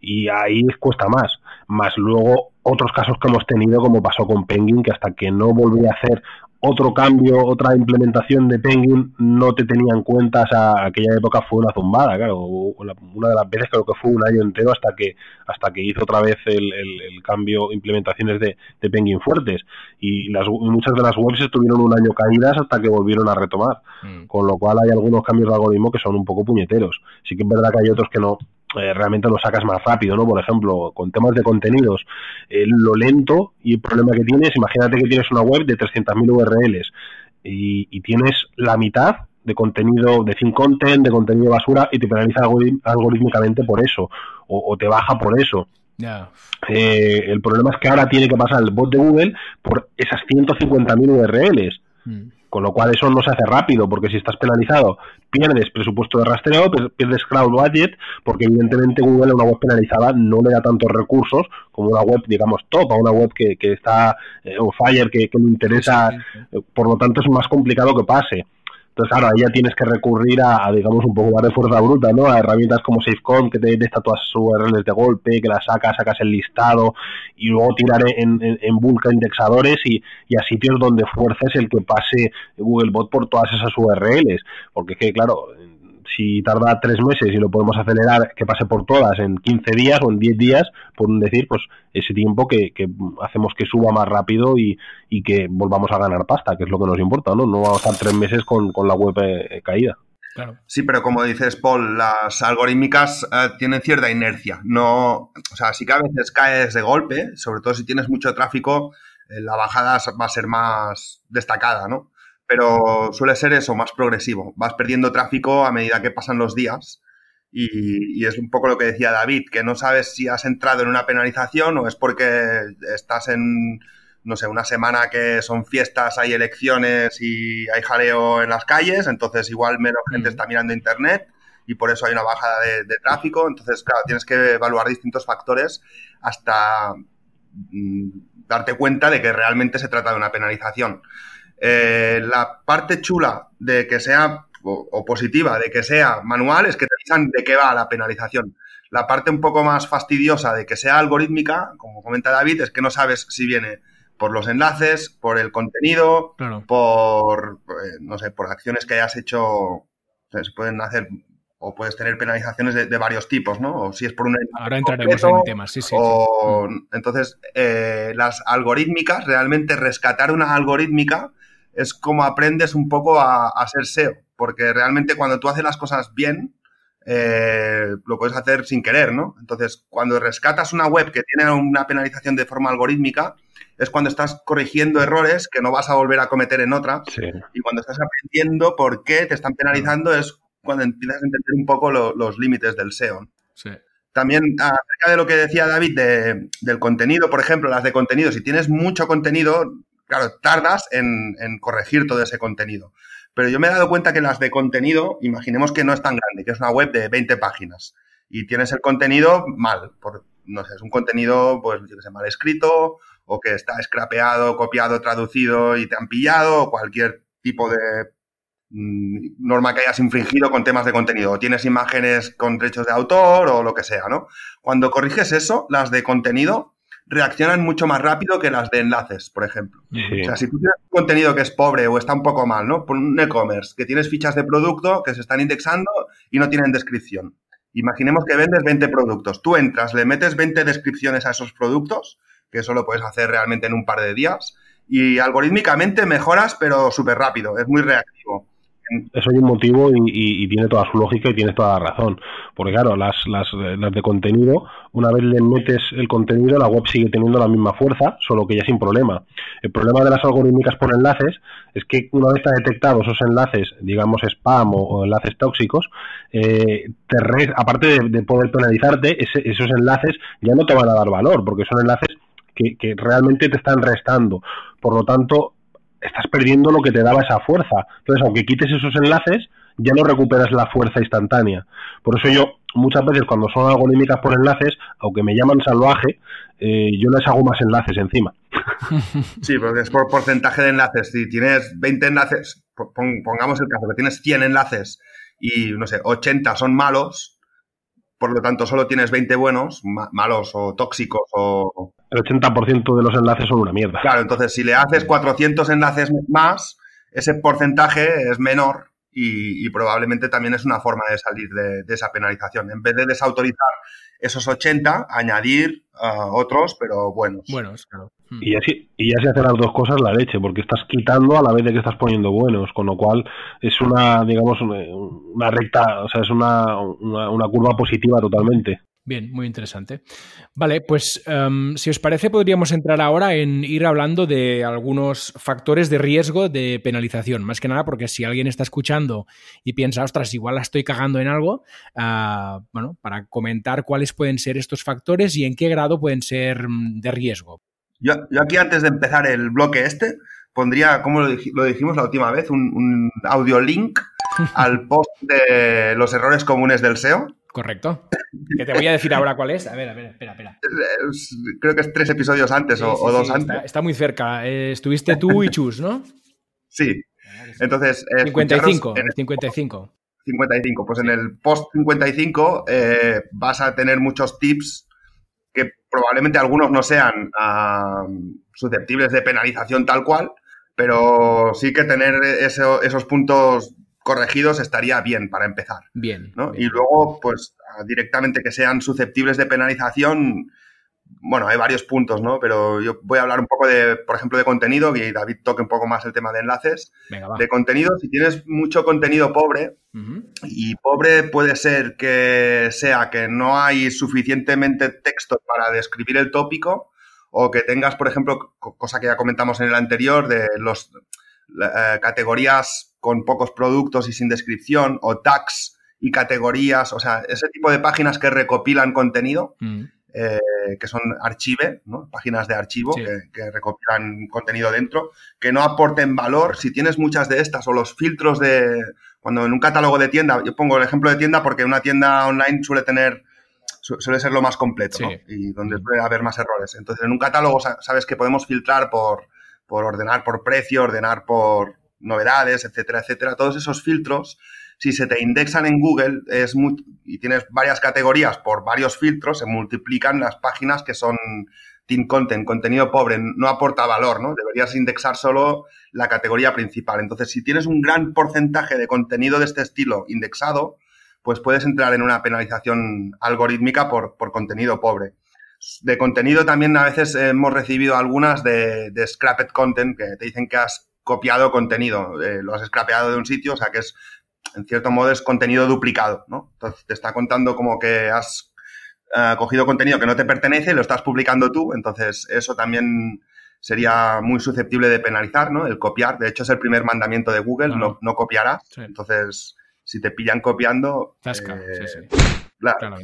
Speaker 3: Y ahí cuesta más. Más luego otros casos que hemos tenido, como pasó con Penguin, que hasta que no volví a hacer otro cambio, otra implementación de Penguin, no te tenía en cuenta, o aquella época fue una zumbada, claro, una de las veces creo que fue un año entero hasta que hasta que hizo otra vez el, el, cambio, implementaciones de, de, Penguin fuertes, y las, muchas de las webs estuvieron un año caídas hasta que volvieron a retomar, mm. con lo cual hay algunos cambios de algoritmo que son un poco puñeteros, sí que es verdad que hay otros que no, eh, realmente lo sacas más rápido, ¿no? Por ejemplo, con temas de contenidos, eh, lo lento y el problema que tienes, imagínate que tienes una web de 300.000 URLs y, tienes la mitad de contenido de fin content, de contenido basura y te penaliza algorítmicamente por eso o, te baja por eso. Eh, el problema es que ahora tiene que pasar el bot de Google por esas 150.000 URLs. Mm. Con lo cual eso no se hace rápido, porque si estás penalizado, pierdes presupuesto de rastreo, pierdes crowd budget, porque evidentemente Google a una web penalizada no le da tantos recursos como una web, digamos, top, a una web que, que está eh, on fire, que, que le interesa, por lo tanto es más complicado que pase. Entonces, claro, ahí ya tienes que recurrir a, digamos, un poco más de fuerza bruta, ¿no? A herramientas como SafeCon, que te sus URLs de golpe, que las sacas, sacas el listado y luego tirar en, en, en bulk a indexadores y, y, a sitios donde fuerces el que pase Googlebot por todas esas URLs. Porque es que, claro, si tarda tres meses y lo podemos acelerar, que pase por todas en 15 días o en 10 días, por decir, pues ese tiempo que, hacemos que suba más rápido y, que volvamos a ganar pasta, que es lo que nos importa, ¿no? No vamos a estar tres meses con, la web eh, caída.
Speaker 2: Sí, pero como dices, Paul, las algorítmicas eh, tienen cierta inercia. No, o sea, sí que a veces caes de golpe, sobre todo si tienes mucho tráfico, eh, la bajada va a ser más destacada, ¿no? Pero suele ser eso, más progresivo. Vas perdiendo tráfico a medida que pasan los días y, es un poco lo que decía David, que no sabes si has entrado en una penalización o es porque estás en, no sé, una semana que son fiestas, hay elecciones y hay jaleo en las calles, entonces igual menos gente está mirando internet y por eso hay una bajada de, de tráfico. Entonces, claro, tienes que evaluar distintos factores hasta mm, darte cuenta de que realmente se trata de una penalización. Eh, la parte chula de que sea, o, positiva, de que sea manual, es que te dicen de qué va la penalización. La parte un poco más fastidiosa de que sea algorítmica, como comenta David, es que no sabes si viene por los enlaces, por el contenido, por, eh, no sé, por acciones que hayas hecho, se pueden hacer o puedes tener penalizaciones de, varios tipos, ¿no? O si es por un
Speaker 1: Ahora entraremos en temas, sí, sí.
Speaker 2: O, Entonces, eh, las algorítmicas, realmente rescatar una algorítmica es como aprendes un poco a, ser SEO, porque realmente cuando tú haces las cosas bien, eh, lo puedes hacer sin querer, ¿no? Entonces, cuando rescatas una web que tiene una penalización de forma algorítmica, es cuando estás corrigiendo errores que no vas a volver a cometer en otra. Y cuando estás aprendiendo por qué te están penalizando es cuando empiezas a entender un poco los límites del SEO. También acerca de lo que decía David del contenido, por ejemplo, las de contenido, si tienes mucho contenido, claro, tardas en, corregir todo ese contenido. Pero yo me he dado cuenta que las de contenido, imaginemos que no es tan grande, que es una web de 20 páginas y tienes el contenido mal, no sé, es un contenido, pues, yo que sé, mal escrito o que está scrapeado, copiado, traducido y te han pillado o cualquier tipo de mm, norma que hayas infringido con temas de contenido. O tienes imágenes con derechos de autor o lo que sea, ¿no? Cuando corriges eso, las de contenido reaccionan mucho más rápido que las de enlaces, por ejemplo. O sea, si tú tienes un contenido que es pobre o está un poco mal, ¿no? Por un e-commerce, que tienes fichas de producto que se están indexando y no tienen descripción. Imaginemos que vendes 20 productos. Tú entras, le metes 20 descripciones a esos productos, que eso lo puedes hacer realmente en un par de días, y algorítmicamente mejoras, pero súper rápido, es muy reactivo.
Speaker 3: Eso hay un motivo y, tiene toda su lógica y tiene toda la razón. Porque claro, las, las, las, de contenido, una vez le metes el contenido, la web sigue teniendo la misma fuerza, solo que ya sin problema. El problema de las algorítmicas por enlaces es que una vez está detectado esos enlaces, digamos spam o, enlaces tóxicos, eh, te aparte de, poder penalizarte, esos enlaces ya no te van a dar valor, porque son enlaces que realmente te están restando. Por lo tanto, estás perdiendo lo que te daba esa fuerza. Entonces, aunque quites esos enlaces, ya no recuperas la fuerza instantánea. Por eso yo, muchas veces cuando son algorítmicas por enlaces, aunque me llaman salvaje, eh, yo les hago más enlaces encima. *laughs*
Speaker 2: Sí, porque es por porcentaje de enlaces. Si tienes 20 enlaces, pongamos el caso que tienes 100 enlaces y, no sé, 80 son malos, por lo tanto solo tienes 20 buenos, malos o tóxicos o...
Speaker 3: El 80% de los enlaces son una mierda.
Speaker 2: Claro, entonces si le haces 400 enlaces más, ese porcentaje es menor y, probablemente también es una forma de salir de, esa penalización. En vez de desautorizar esos 80, añadir uh, otros, pero buenos.
Speaker 1: Buenos, claro.
Speaker 3: Y así, y ya se hacen las dos cosas la leche, porque estás quitando a la vez de que estás poniendo buenos, con lo cual es una, digamos, una recta, o sea, es una, una curva positiva totalmente.
Speaker 1: Bien, muy interesante. Vale, pues em, si os parece podríamos entrar ahora en ir hablando de algunos factores de riesgo de penalización. Más que nada porque si alguien está escuchando y piensa, ostras, igual la estoy cagando en algo, ah, bueno, para comentar cuáles pueden ser estos factores y en qué grado pueden ser mm, de riesgo.
Speaker 2: Yo, aquí antes de empezar el bloque este, pondría, como lo, dijimos la última vez, un, un audio link *laughs* al post de los errores comunes del SEO
Speaker 1: Correcto. Que te voy a decir ahora cuál es. A ver, a ver, espera, espera.
Speaker 2: Creo que es tres episodios antes o, dos antes.
Speaker 1: Está, muy cerca. Eh, estuviste tú y Chus, ¿no? *laughs*
Speaker 2: Sí. Entonces.
Speaker 1: 55, 55.
Speaker 2: 55. Pues en el post 55 eh, vas a tener muchos tips probablemente algunos no sean ah, susceptibles de penalización tal cual, pero sí que tener esos puntos corregidos estaría bien para empezar.
Speaker 1: Bien,
Speaker 2: Y luego, pues directamente que sean susceptibles de penalización, bueno, hay varios puntos, ¿no? Pero yo voy a hablar un poco de, por ejemplo, de contenido, y David toque un poco más el tema de enlaces. De contenido, si tienes mucho contenido pobre, y pobre puede ser que sea que no hay suficientemente texto para describir el tópico, o que tengas, por ejemplo, cosa que ya comentamos en el anterior, de los eh, categorías con pocos productos y sin descripción, o tags y categorías, o sea, ese tipo de páginas que recopilan contenido, mm. Eh, que son archive, ¿no? páginas de archivo que, recopilan contenido dentro, que no aporten valor. Si tienes muchas de estas o los filtros de, cuando en un catálogo de tienda, yo pongo el ejemplo de tienda porque una tienda online suele tener suele ser lo más completo y donde suele haber más errores. Entonces, en un catálogo sabes que podemos filtrar por, por ordenar por precio, ordenar por novedades, etcétera, etcétera. Todos esos filtros, si se te indexan en Google es y tienes varias categorías por varios filtros, se multiplican las páginas que son team content, contenido pobre, no aporta valor, ¿no? Deberías indexar solo la categoría principal. Entonces, si tienes un gran porcentaje de contenido de este estilo indexado, pues puedes entrar en una penalización algorítmica por, por contenido pobre de contenido también a veces hemos recibido algunas de, de scrapped content que te dicen que has copiado contenido, eh, lo has scrapeado de un sitio, o sea que es, en cierto modo, es contenido duplicado, ¿no? Entonces te está contando como que has eh, cogido contenido que no te pertenece y lo estás publicando tú, entonces eso también sería muy susceptible de penalizar, ¿no? El copiar, de hecho es el primer mandamiento de Google, no, no copiarás, entonces si te pillan copiando...
Speaker 1: Eh, sí,
Speaker 2: Claro,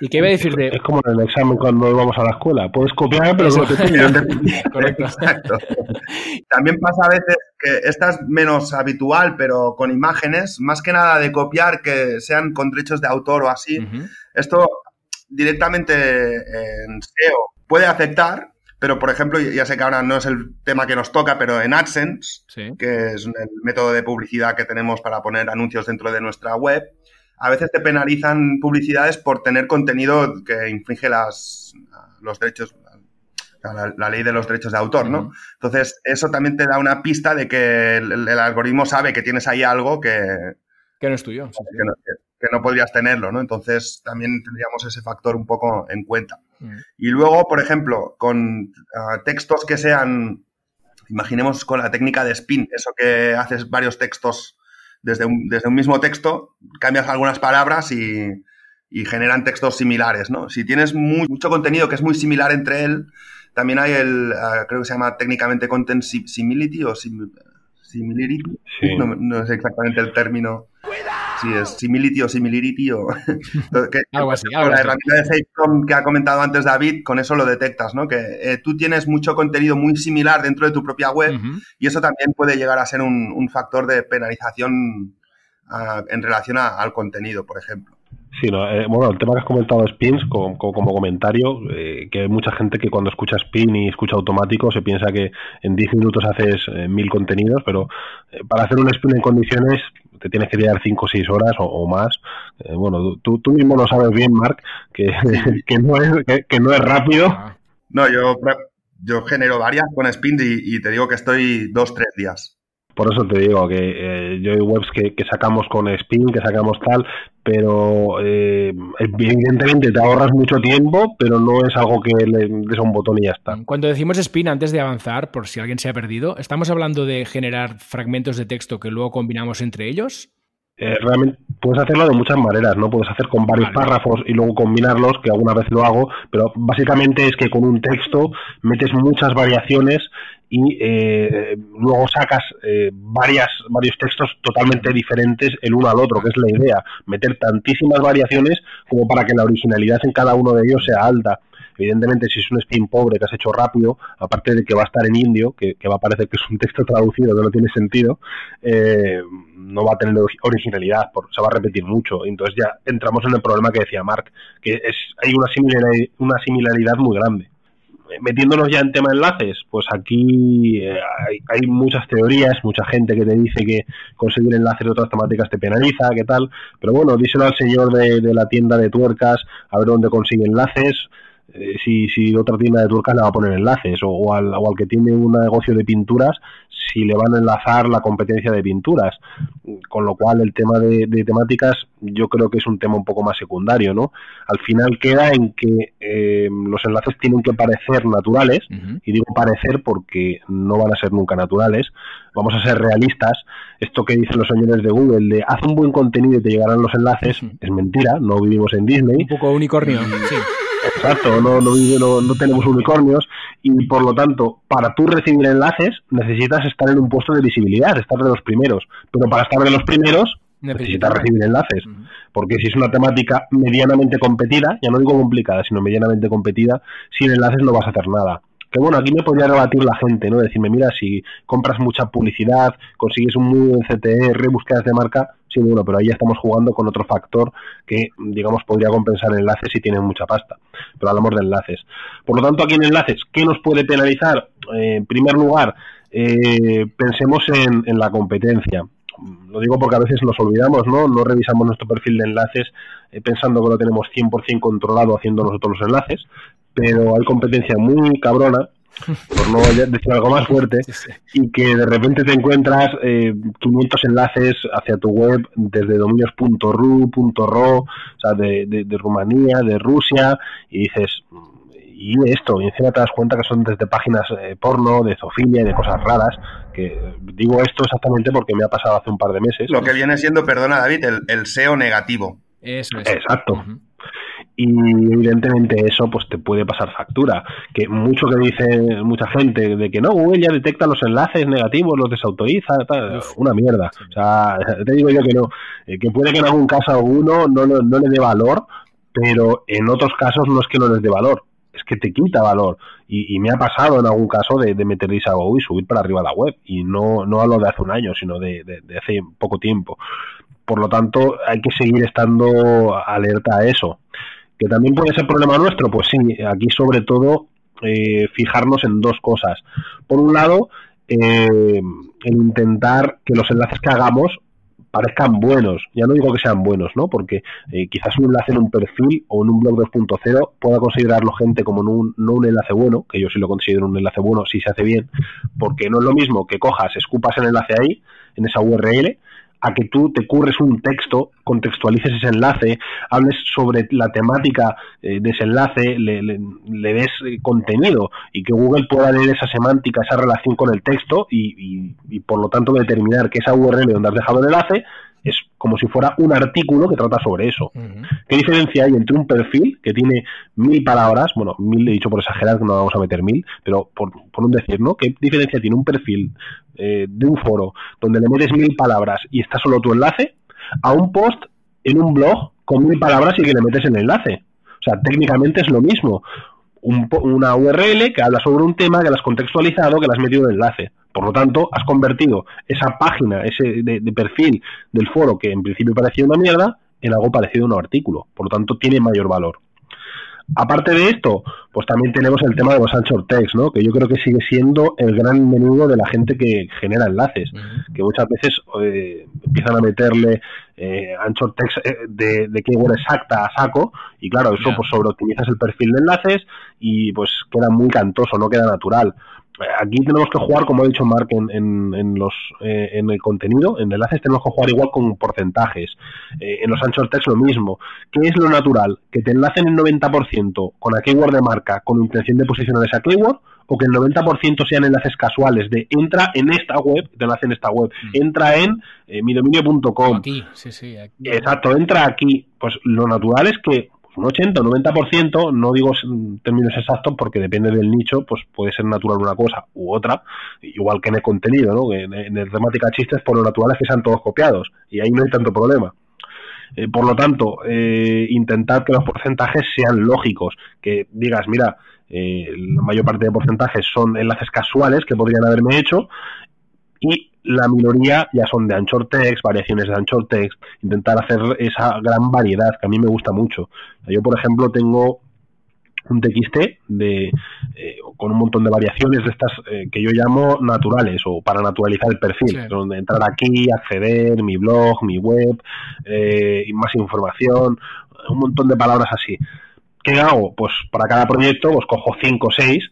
Speaker 1: ¿Y qué iba a decir de...?
Speaker 3: Es como en el examen cuando vamos a la escuela. Puedes copiar, pero no te *laughs*
Speaker 2: Correcto. Exacto. También pasa a veces que esta es menos habitual, pero con imágenes, más que nada de copiar que sean con derechos de autor o así. Esto directamente en SEO puede afectar, pero por ejemplo, ya sé que ahora no es el tema que nos toca, pero en AdSense, que es el método de publicidad que tenemos para poner anuncios dentro de nuestra web, a veces te penalizan publicidades por tener contenido que infringe las, los derechos, la, ley de los derechos de autor, ¿no? Entonces, eso también te da una pista de que el, algoritmo sabe que tienes ahí algo que...
Speaker 1: Que no es tuyo.
Speaker 2: Que, no, podrías tenerlo, ¿no? Entonces, también tendríamos ese factor un poco en cuenta. Y luego, por ejemplo, con ah, textos que sean, imaginemos con la técnica de spin, eso que haces varios textos desde un, desde un mismo texto, cambias algunas palabras y, generan textos similares, ¿no? Si tienes mucho contenido que es muy similar entre él, también hay el, ah, creo que se llama técnicamente content simility o similarity, no, no, sé exactamente el término si es simility o similarity o... *laughs*
Speaker 1: algo así,
Speaker 2: la herramienta de SafeCom que ha comentado antes David, con eso lo detectas, ¿no? Que eh, tú tienes mucho contenido muy similar dentro de tu propia web y eso también puede llegar a ser un, factor de penalización ah, en relación al contenido, por ejemplo.
Speaker 3: Sí, no, eh, bueno, el tema que has comentado de spins, como, como comentario, eh, que hay mucha gente que cuando escucha spin y escucha automático se piensa que en 10 minutos haces mil contenidos, pero para hacer un spin en condiciones te tienes que tirar 5 o 6 horas o, más. Eh, bueno, tú, tú mismo lo sabes bien, Mark, que, *laughs* que, no, es, que, no es rápido.
Speaker 2: No, yo, yo genero varias con Spin y, te digo que estoy 2 tres días.
Speaker 3: Por eso te digo que eh, yo hay webs que, sacamos con Spin, que sacamos tal, pero eh, evidentemente te ahorras mucho tiempo, pero no es algo que le des un botón y ya está.
Speaker 1: Cuando decimos Spin, antes de avanzar, por si alguien se ha perdido, ¿estamos hablando de generar fragmentos de texto que luego combinamos entre ellos?
Speaker 3: Eh, realmente puedes hacerlo de muchas maneras, ¿no? Puedes hacer con varios párrafos y luego combinarlos, que alguna vez lo hago, pero básicamente es que con un texto metes muchas variaciones y eh, luego sacas eh, varias, varios textos totalmente diferentes el uno al otro, que es la idea, meter tantísimas variaciones como para que la originalidad en cada uno de ellos sea alta. Evidentemente, si es un spin pobre que has hecho rápido, aparte de que va a estar en indio, que, va a parecer que es un texto traducido que no tiene sentido, eh, no va a tener originalidad, se va a repetir mucho. Entonces ya entramos en el problema que decía Mark, que es hay una similaridad, una similaridad muy grande metiéndonos ya en tema enlaces, pues aquí eh, hay, muchas teorías, mucha gente que te dice que conseguir enlaces de otras temáticas te penaliza, qué tal, pero bueno, díselo al señor de, de la tienda de tuercas a ver dónde consigue enlaces, eh, si, si otra tienda de turcas le va a poner enlaces o, al, o, al, que tiene un negocio de pinturas si le van a enlazar la competencia de pinturas. Con lo cual el tema de, temáticas yo creo que es un tema un poco más secundario no al final queda en que eh, los enlaces tienen que parecer naturales y digo parecer porque no van a ser nunca naturales. Vamos a ser realistas. Esto que dicen los señores de Google de haz un buen contenido y te llegarán los enlaces es mentira. No vivimos en Disney.
Speaker 1: Un poco unicornio sí
Speaker 3: Exacto, no, no, no, tenemos unicornios y por lo tanto, para tú recibir enlaces necesitas estar en un puesto de visibilidad, estar de los primeros. Pero para estar de los primeros necesitas recibir enlaces. Porque si es una temática medianamente competida, ya no digo complicada, sino medianamente competida, sin enlaces no vas a hacer nada. Que bueno, aquí me podría rebatir la gente, ¿no? Decirme, mira, si compras mucha publicidad, consigues un muy buen CTR, búsquedas de marca, sí, bueno, pero ahí ya estamos jugando con otro factor que, digamos, podría compensar enlaces si tienes mucha pasta. Pero hablamos de enlaces. Por lo tanto, aquí en enlaces, ¿qué nos puede penalizar? Eh, en primer lugar, eh, pensemos en, la competencia lo digo porque a veces nos olvidamos, ¿no? No revisamos nuestro perfil de enlaces eh, pensando que lo tenemos 100% controlado haciendo nosotros los enlaces, pero hay competencia muy cabrona por no decir algo más fuerte, y que de repente te encuentras eh, 500 enlaces hacia tu web desde dominios.ru, .ro, o sea, de, de, Rumanía, de Rusia, y dices, y esto, y encima te das cuenta que son desde páginas eh, porno, de zoofilia y de cosas raras, que digo esto exactamente porque me ha pasado hace un par de meses.
Speaker 2: Lo que viene siendo, perdona David, el, SEO negativo.
Speaker 1: Eso es.
Speaker 3: Exacto y evidentemente eso pues te puede pasar factura. Que mucho que dice mucha gente de que no Google ya detecta los enlaces negativos los desautoriza tal, una mierda. O sea *laughs* te digo yo que no. Eh, que puede que en algún caso alguno no, no, le dé valor pero en otros casos no es que no les dé valor es que te quita valor. Y, me ha pasado en algún caso de, de meter a y subir para arriba la web. Y no, no hablo de hace un año sino de, de hace poco tiempo. Por lo tanto hay que seguir estando alerta a eso ¿Que también puede ser problema nuestro? Pues sí, aquí sobre todo eh, fijarnos en dos cosas. Por un lado, eh, el intentar que los enlaces que hagamos parezcan buenos. Ya no digo que sean buenos, ¿no? Porque eh, quizás un enlace en un perfil o en un blog 2.0 pueda considerarlo gente como un, no un enlace bueno, que yo sí lo considero un enlace bueno si se hace bien, porque no es lo mismo que cojas, escupas el enlace ahí, en esa URL, a que tú te curres un texto, contextualices ese enlace, hables sobre la temática eh, de ese enlace, le, le, des eh, contenido y que Google pueda leer esa semántica, esa relación con el texto y, y por lo tanto determinar que esa URL donde has dejado el enlace como si fuera un artículo que trata sobre eso. ¿Qué diferencia hay entre un perfil que tiene mil palabras, bueno, mil he dicho por exagerar que no vamos a meter mil, pero por, por un decir, ¿no? ¿Qué diferencia tiene un perfil eh, de un foro donde le metes mil palabras y está solo tu enlace a un post en un blog con mil palabras y que le metes el enlace? O sea, técnicamente es lo mismo. una URL que habla sobre un tema, que la has contextualizado, que le has metido el enlace. Por lo tanto, has convertido esa página, ese de, perfil del foro que en principio parecía una mierda, en algo parecido a un artículo. Por lo tanto, tiene mayor valor. Aparte de esto, pues también tenemos el tema de los anchor text, ¿no? Que yo creo que sigue siendo el gran menudo de la gente que genera enlaces, que muchas veces eh, empiezan a meterle eh, anchor text eh, de, de, keyword exacta a saco y claro, eso pues sobreoptimizas el perfil de enlaces y pues queda muy cantoso, no queda natural aquí tenemos que jugar, como ha dicho Mark, en, en, los, eh, en el contenido, en enlaces tenemos que jugar igual con porcentajes. Eh, en los anchor text lo mismo. ¿Qué es lo natural? ¿Que te enlacen el 90% con a keyword de marca con intención de posicionar esa keyword? ¿O que el 90% sean enlaces casuales de entra en esta web, te enlace en esta web, mm. entra en eh, midominio.com.
Speaker 1: Aquí, sí, sí.
Speaker 3: Exacto, entra aquí. Pues lo natural es que un 80 o 90%, no digo términos exactos porque depende del nicho, pues puede ser natural una cosa u otra, igual que en el contenido, ¿no? En, el temática chistes, por lo natural es que sean todos copiados y ahí no hay tanto problema. Eh, por lo tanto, eh, intentar que los porcentajes sean lógicos, que digas, mira, eh, la mayor parte de porcentajes son enlaces casuales que podrían haberme hecho y la minoría ya son de anchor text, variaciones de anchor text, intentar hacer esa gran variedad que a mí me gusta mucho. Yo, por ejemplo, tengo un TXT de, eh, con un montón de variaciones de estas eh, que yo llamo naturales o para naturalizar el perfil, donde entrar aquí, acceder, mi blog, mi web, eh, y más información, un montón de palabras así. ¿Qué hago? Pues para cada proyecto pues cojo 5 o 6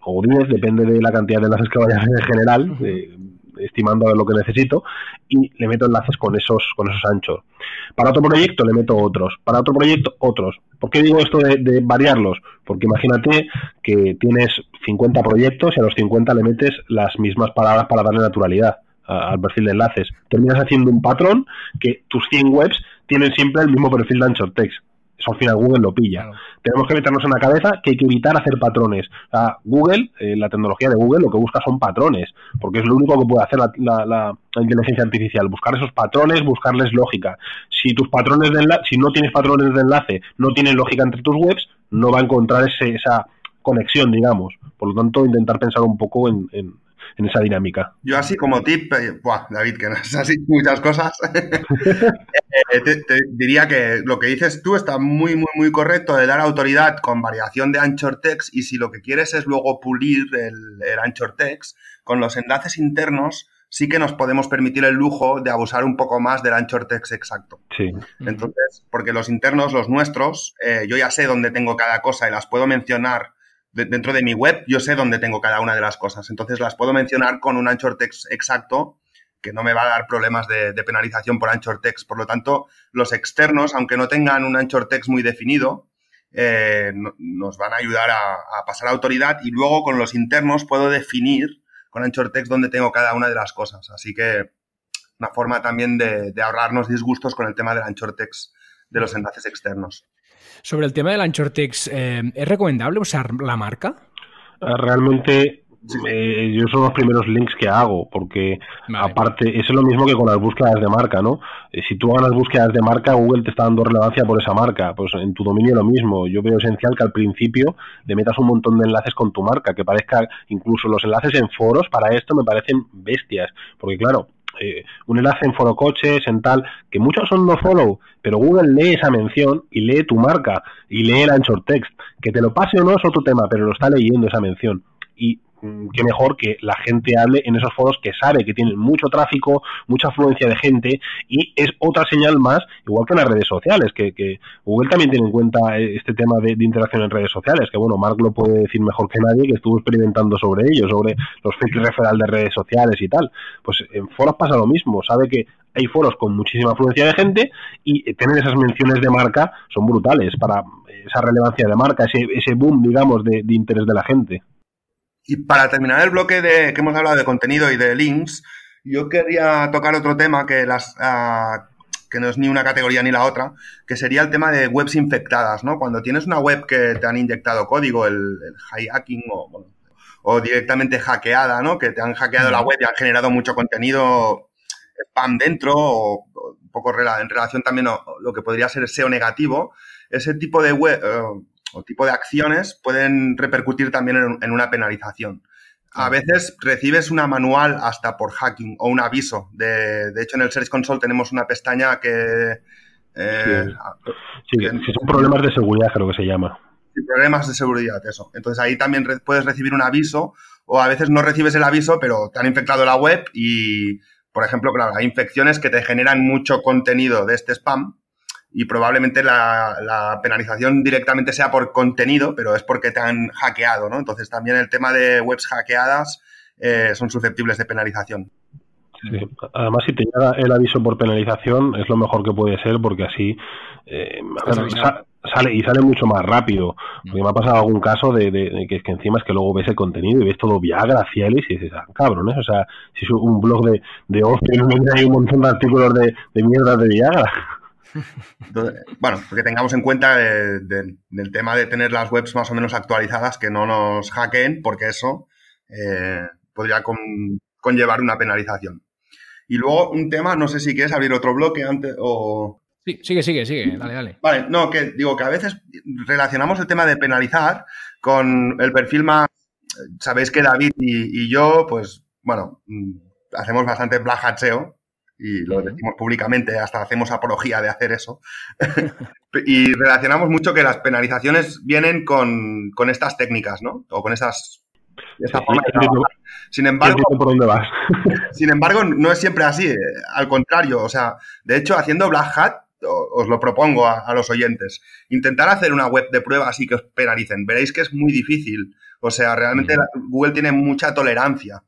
Speaker 3: o 10, depende de la cantidad de enlaces que vaya a hacer en general, estimando lo que necesito y le meto enlaces con esos, con esos anchos. Para otro proyecto le meto otros, para otro proyecto otros. ¿Por qué digo esto de, variarlos? Porque imagínate que tienes 50 proyectos y a los 50 le metes las mismas palabras para darle naturalidad al perfil de enlaces. Terminas haciendo un patrón que tus 100 webs tienen siempre el mismo perfil de anchor text al final Google lo pilla. Tenemos que meternos en la cabeza que hay que evitar hacer patrones. Google, eh, la tecnología de Google, lo que busca son patrones, porque es lo único que puede hacer la, inteligencia artificial, buscar esos patrones, buscarles lógica. Si tus patrones de enlace, si no tienes patrones de enlace, no tienen lógica entre tus webs, no va a encontrar ese, esa conexión, digamos. Por lo tanto, intentar pensar un poco en, en esa dinámica.
Speaker 2: Yo así como tip, eh, David, que no es así muchas cosas, *laughs* eh, te, diría que lo que dices tú está muy, muy, muy correcto de dar autoridad con variación de anchor text y si lo que quieres es luego pulir el, el anchor text, con los enlaces internos sí que nos podemos permitir el lujo de abusar un poco más del anchor text exacto.
Speaker 3: Sí.
Speaker 2: Entonces, porque los internos, los nuestros, eh, yo ya sé dónde tengo cada cosa y las puedo mencionar dentro de mi web yo sé dónde tengo cada una de las cosas. Entonces las puedo mencionar con un anchor text exacto que no me va a dar problemas de, penalización por anchor text. Por lo tanto, los externos, aunque no tengan un anchor text muy definido, eh, nos van a ayudar a, pasar autoridad y luego con los internos puedo definir con anchor text dónde tengo cada una de las cosas. Así que una forma también de, de ahorrarnos disgustos con el tema del anchor text de los enlaces externos.
Speaker 1: Sobre el tema del anchor text, eh, ¿es recomendable usar la marca?
Speaker 3: Eh, realmente eh, yo son los primeros links que hago, porque aparte, es lo mismo que con las búsquedas de marca, ¿no? si tú hagas búsquedas de marca, Google te está dando relevancia por esa marca. Pues en tu dominio lo mismo. Yo veo esencial que al principio le metas un montón de enlaces con tu marca, que parezca, incluso los enlaces en foros para esto me parecen bestias, porque claro, eh, un enlace en foro coches, en tal, que muchos son no follow, pero Google lee esa mención y lee tu marca y lee el anchor text. Que te lo pase o no es otro tema, pero lo está leyendo esa mención. Y qué mejor que la gente hable en esos foros que sabe que tienen mucho tráfico, mucha afluencia de gente y es otra señal más, igual que en las redes sociales, que, Google también tiene en cuenta eh, este tema de, interacción en redes sociales, que bueno, Mark lo puede decir mejor que nadie, que estuvo experimentando sobre ello, sobre los fake referral de redes sociales y tal. Pues en foros pasa lo mismo, sabe que hay foros con muchísima afluencia de gente y tener esas menciones de marca son brutales para esa relevancia de marca, ese boom, digamos, de interés de la gente.
Speaker 2: Y para terminar el bloque de que hemos hablado de contenido y de links, yo quería tocar otro tema que las ah, que no es ni una categoría ni la otra, que sería el tema de webs infectadas, ¿no? Cuando tienes una web que te han inyectado código, el, hijacking o, o directamente hackeada, ¿no? Que te han hackeado la web y han generado mucho contenido spam dentro o, un poco en relación también a lo que podría ser SEO negativo. Ese tipo de web, eh, o tipo de acciones pueden repercutir también en, una penalización. A veces recibes una manual hasta por hacking o un aviso. De, de hecho, en el Search Console tenemos una pestaña que...
Speaker 3: Eh, sí, si son problemas de seguridad, creo que se llama.
Speaker 2: Problemas de seguridad, eso. Entonces ahí también puedes recibir un aviso o a veces no recibes el aviso, pero te han infectado la web y, por ejemplo, claro, hay infecciones que te generan mucho contenido de este spam y probablemente la, penalización directamente sea por contenido, pero es porque te han hackeado, ¿no? Entonces también el tema de webs hackeadas eh, son susceptibles de penalización.
Speaker 3: Además, si te llega el aviso por penalización, es lo mejor que puede ser porque así eh, sale y sale mucho más rápido. Porque me ha pasado algún caso de, que, que, encima es que luego ves el contenido y ves todo Viagra, Cielis y dices, ah, cabrones, o sea, si es un blog de, de ocio hay un montón de artículos de, de mierda de Viagra
Speaker 2: bueno, porque tengamos en cuenta del tema de tener las webs más o menos actualizadas, que no nos hackeen, porque eso eh, podría conllevar una penalización. Y luego un tema, no sé si quieres abrir otro bloque antes o...
Speaker 1: Sí, sigue, sigue, sigue, dale, dale.
Speaker 2: Vale, no, que digo que a veces relacionamos el tema de penalizar con el perfil más... Sabéis que David y, yo, pues, bueno, mm, hacemos bastante black SEO, y lo decimos públicamente, hasta hacemos apología de hacer eso. *laughs* *laughs* y relacionamos mucho que las penalizaciones vienen con, estas técnicas, ¿no? O con esas Sin embargo, *laughs* sin embargo, no es siempre así. Eh, al contrario, o sea, de hecho, haciendo Black Hat, os lo propongo a, los oyentes, intentar hacer una web de prueba así que os penalicen. Veréis que es muy difícil. O sea, realmente Google tiene mucha tolerancia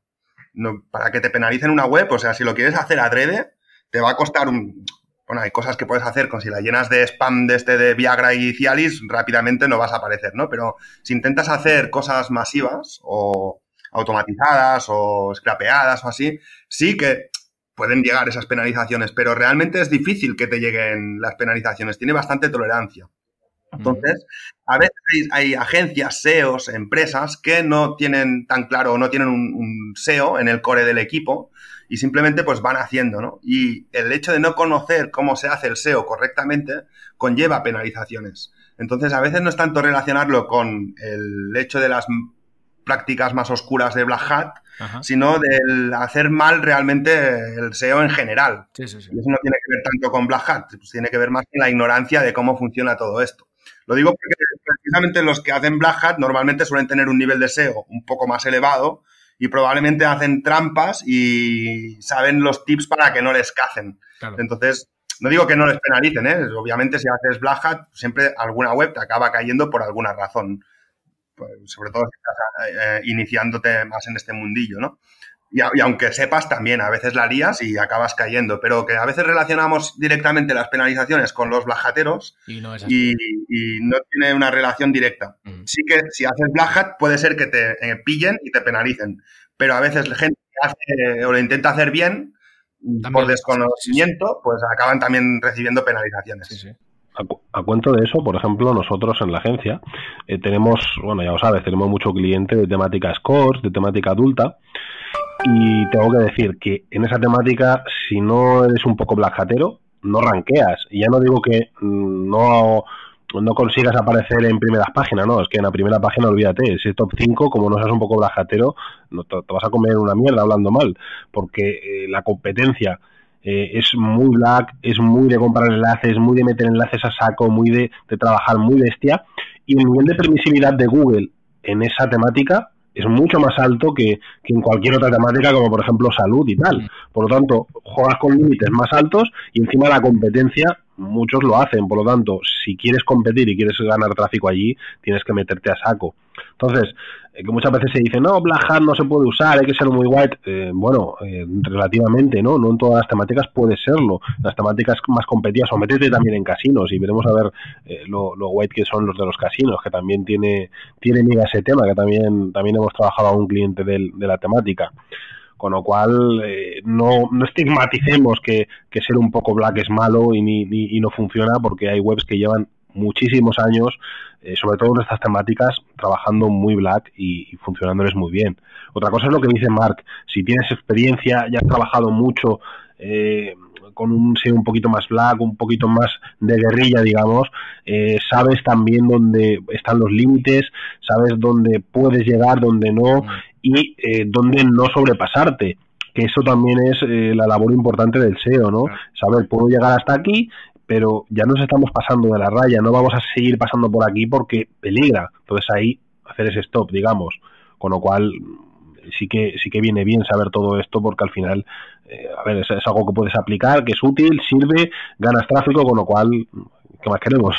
Speaker 2: para que te penalicen una web, o sea, si lo quieres hacer adrede, te va a costar un... Bueno, hay cosas que puedes hacer con si la llenas de spam de este de Viagra y Cialis, rápidamente no vas a aparecer, ¿no? Pero si intentas hacer cosas masivas o automatizadas o scrapeadas o así, sí que pueden llegar esas penalizaciones, pero realmente es difícil que te lleguen las penalizaciones, tiene bastante tolerancia. Entonces, a veces hay, agencias, SEOs, empresas que no tienen tan claro o no tienen un, SEO en el core del equipo y simplemente pues van haciendo, ¿no? Y el hecho de no conocer cómo se hace el SEO correctamente conlleva penalizaciones. Entonces, a veces no es tanto relacionarlo con el hecho de las prácticas más oscuras de Black Hat, sino del hacer mal realmente el SEO en general. Y eso no tiene que ver tanto con Black Hat, pues tiene que ver más con la ignorancia de cómo funciona todo esto. Lo digo porque precisamente los que hacen Black Hat normalmente suelen tener un nivel de SEO un poco más elevado y probablemente hacen trampas y saben los tips para que no les cacen. Entonces, no digo que no les penalicen, ¿eh? obviamente si haces Black Hat, siempre alguna web te acaba cayendo por alguna razón. Pues, sobre todo si estás eh, iniciándote más en este mundillo, ¿no? Y, aunque sepas también, a veces la lías y acabas cayendo, pero que a veces relacionamos directamente las penalizaciones con los blajateros y no, tiene una relación directa. Sí que si haces black puede ser que te eh, pillen y te penalicen, pero a veces la gente que hace o lo intenta hacer bien, por desconocimiento, pues acaban también recibiendo penalizaciones.
Speaker 3: A, cuento de eso, por ejemplo, nosotros en la agencia eh, tenemos, bueno, ya lo sabes, tenemos mucho cliente de temática scores, de temática adulta, y tengo que decir que en esa temática, si no eres un poco blajatero, no ranqueas. Y ya no digo que mm, no, no consigas aparecer en primeras páginas, no, es que en la primera página olvídate, ese top 5, como no seas un poco blajatero, te, vas a comer una mierda hablando mal, porque eh, la competencia eh, es muy black, es muy de comprar enlaces, muy de meter enlaces a saco, muy de, de trabajar muy bestia, y el nivel de permisividad de Google en esa temática es mucho más alto que, en cualquier otra temática, como por ejemplo salud y tal. Por lo tanto, juegas con límites más altos y encima la competencia muchos lo hacen. Por lo tanto, si quieres competir y quieres ganar tráfico allí, tienes que meterte a saco. Entonces, que muchas veces se dice, no, Black Hat no se puede usar, hay que ser muy white. Eh, bueno, eh, relativamente, ¿no? No en todas las temáticas puede serlo. Las temáticas más competidas, o métete también en casinos y veremos a ver lo, white que son los de los casinos, que también tiene, tiene miga ese tema, que también, también hemos trabajado a un cliente de, la temática. Con lo cual, no, no estigmaticemos que, que, ser un poco black es malo y, ni, y no funciona, porque hay webs que llevan muchísimos años, eh, sobre todo en estas temáticas, trabajando muy black y, funcionándoles muy bien. Otra cosa es lo que dice Mark, si tienes experiencia, ya has trabajado mucho eh, con un SEO un poquito más black, un poquito más de guerrilla, digamos, eh, sabes también dónde están los límites, sabes dónde puedes llegar, dónde no y dónde no sobrepasarte que eso también es la labor importante del SEO, ¿no? Saber, puedo llegar hasta aquí, pero ya nos estamos pasando de la raya, no vamos a seguir pasando por aquí porque peligra. Entonces ahí hacer ese stop, digamos. Con lo cual sí que sí que viene bien saber todo esto porque al final eh, a ver es, algo que puedes aplicar que es útil sirve ganas tráfico con lo cual ¿qué más queremos?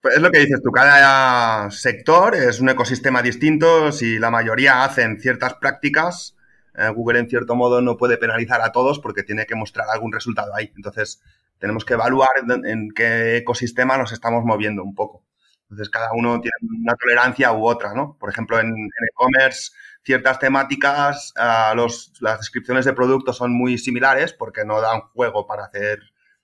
Speaker 2: Pues es lo que dices tú, cada sector es un ecosistema distinto, si la mayoría hacen ciertas prácticas, eh, Google en cierto modo no puede penalizar a todos porque tiene que mostrar algún resultado ahí. Entonces, tenemos que evaluar en, qué ecosistema nos estamos moviendo un poco. Entonces, cada uno tiene una tolerancia u otra, ¿no? Por ejemplo, en e-commerce, ciertas temáticas, uh, los, las descripciones de productos son muy similares porque no dan juego para hacer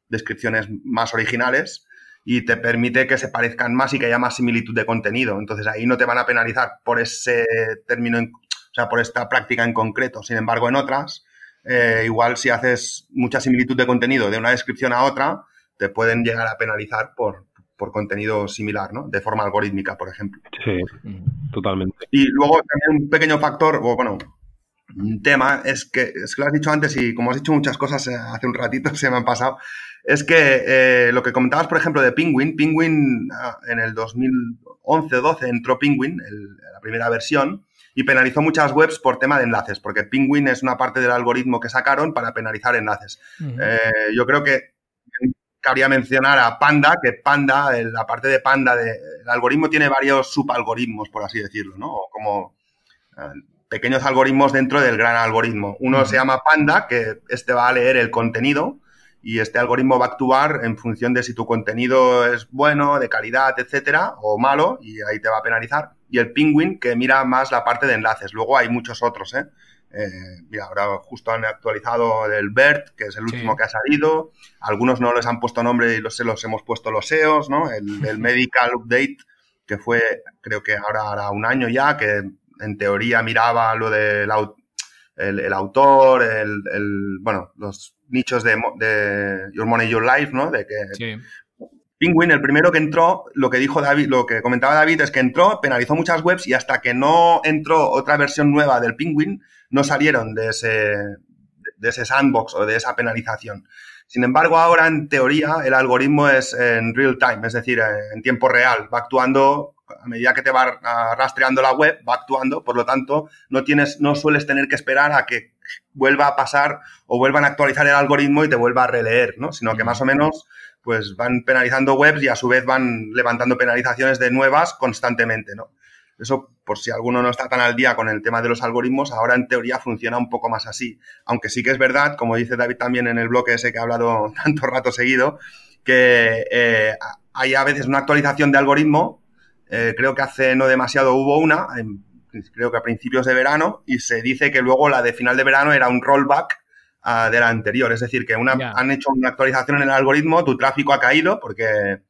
Speaker 2: descripciones más originales y te permite que se parezcan más y que haya más similitud de contenido. Entonces ahí no te van a penalizar por ese término, o sea, por esta práctica en concreto. Sin embargo, en otras, eh, igual si haces mucha similitud de contenido de una descripción a otra, te pueden llegar a penalizar por, por contenido similar, ¿no? De forma algorítmica, por ejemplo.
Speaker 3: Sí, totalmente.
Speaker 2: Y luego también un pequeño factor, o bueno, un tema, es que, es que lo has dicho antes y como has dicho muchas cosas eh, hace un ratito, *laughs* se me han pasado, es que eh, lo que comentabas, por ejemplo, de Penguin, Penguin ah, en el 2011-12 entró Penguin, la primera versión, y penalizó muchas webs por tema de enlaces, porque Penguin es una parte del algoritmo que sacaron para penalizar enlaces. Eh, yo creo que cabría mencionar a Panda, que Panda, la parte de Panda, de, el algoritmo tiene varios subalgoritmos, por así decirlo, ¿no? como eh, pequeños algoritmos dentro del gran algoritmo. Uno se llama Panda, que este va a leer el contenido y este algoritmo va a actuar en función de si tu contenido es bueno, de calidad, etcétera, o malo, y ahí te va a penalizar. Y el Penguin, que mira más la parte de enlaces. Luego hay muchos otros, ¿eh? eh mira, ahora justo han actualizado el BERT, que es el último que ha salido. Algunos no les han puesto nombre y los, se los hemos puesto los SEOs, ¿no? El, *laughs* el Medical Update, que fue, creo que ahora un año ya, que en teoría miraba lo del el, autor, el, bueno, los nichos de, de, Your Money, Your Life, ¿no? De que Penguin, el primero que entró, lo que dijo David, lo que comentaba David es que entró, penalizó muchas webs y hasta que no entró otra versión nueva del Penguin, no salieron de ese, de ese sandbox o de esa penalización. Sin embargo, ahora en teoría el algoritmo es en real time, es decir, en tiempo real, va actuando a medida que te va rastreando la web, va actuando, por lo tanto, no tienes, no sueles tener que esperar a que vuelva a pasar o vuelvan a actualizar el algoritmo y te vuelva a releer, ¿no? Sino que más o menos, pues van penalizando webs y a su vez van levantando penalizaciones de nuevas constantemente, ¿no? Eso, por si alguno no está tan al día con el tema de los algoritmos, ahora en teoría funciona un poco más así. Aunque sí que es verdad, como dice David también en el bloque ese que ha hablado *laughs* tanto rato seguido, que eh, hay a veces una actualización de algoritmo eh, creo que hace no demasiado hubo una, creo que a principios de verano, y se dice que luego la de final de verano era un rollback uh, de la anterior. Es decir, que una, han hecho una actualización en el algoritmo, tu tráfico ha caído porque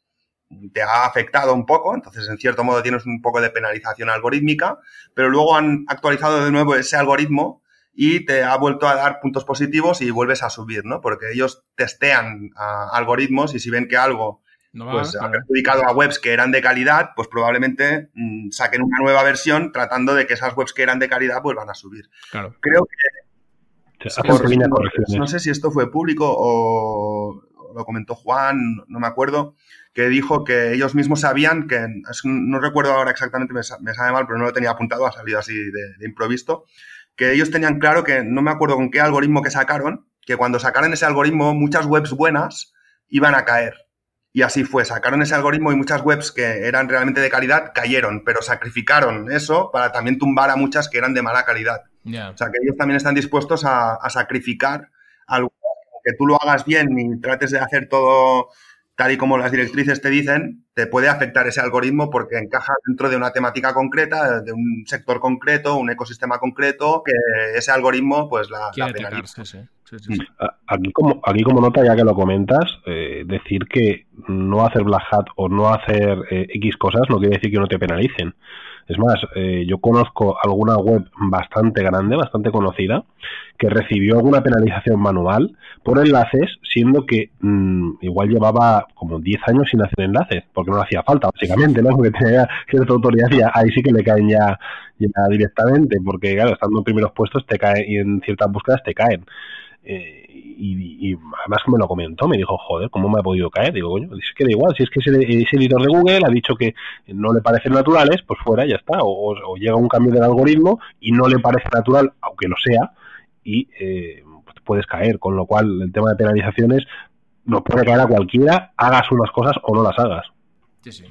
Speaker 2: te ha afectado un poco, entonces en cierto modo tienes un poco de penalización algorítmica, pero luego han actualizado de nuevo ese algoritmo y te ha vuelto a dar puntos positivos y vuelves a subir, ¿no? Porque ellos testean uh, algoritmos y si ven que algo pues ha perjudicado a webs que eran de calidad, pues probablemente mm, saquen una nueva versión tratando de que esas webs que eran de calidad vuelvan a subir. Creo que... no, sé si esto fue público o lo comentó Juan, no me acuerdo, que dijo que ellos mismos sabían que, no recuerdo ahora exactamente, me, sabe mal, pero no lo tenía apuntado, ha salido así de, de improvisto, que ellos tenían claro que, no me acuerdo con qué algoritmo que sacaron, que cuando sacaran ese algoritmo muchas webs buenas iban a caer y así fue, sacaron ese algoritmo y muchas webs que eran realmente de calidad cayeron, pero sacrificaron eso para también tumbar a muchas que eran de mala calidad. O sea, que ellos también están dispuestos a, a sacrificar algo que tú lo hagas bien y trates de hacer todo tal y como las directrices te dicen, te puede afectar ese algoritmo porque encaja dentro de una temática concreta, de un sector concreto, un ecosistema concreto, que ese algoritmo pues la, penaliza.
Speaker 3: Mm. Aquí como, aquí como nota, ya que lo comentas, eh, decir que no hacer black hat o no hacer eh, X cosas no quiere decir que no te penalicen. Es más, eh, yo conozco alguna web bastante grande, bastante conocida, que recibió alguna penalización manual por enlaces, siendo que mm, igual llevaba como 10 años sin hacer enlaces, porque no le hacía falta, básicamente, ¿no? Porque tenía cierta autoridad y ahí sí que le caen ya, ya directamente, porque claro, estando en primeros puestos te caen y en ciertas búsquedas te caen. Eh, y, además me lo comentó, me dijo, joder, ¿cómo me ha podido caer? Digo, coño, es que da igual, si es que ese, editor de Google ha dicho que no le parecen naturales, pues fuera, ya está. O, llega un cambio del algoritmo y no le parece natural, aunque lo sea, y eh, pues puedes caer. Con lo cual, el tema de penalizaciones nos puede caer a cualquiera, hagas unas cosas o no las hagas.
Speaker 1: Sí, sí.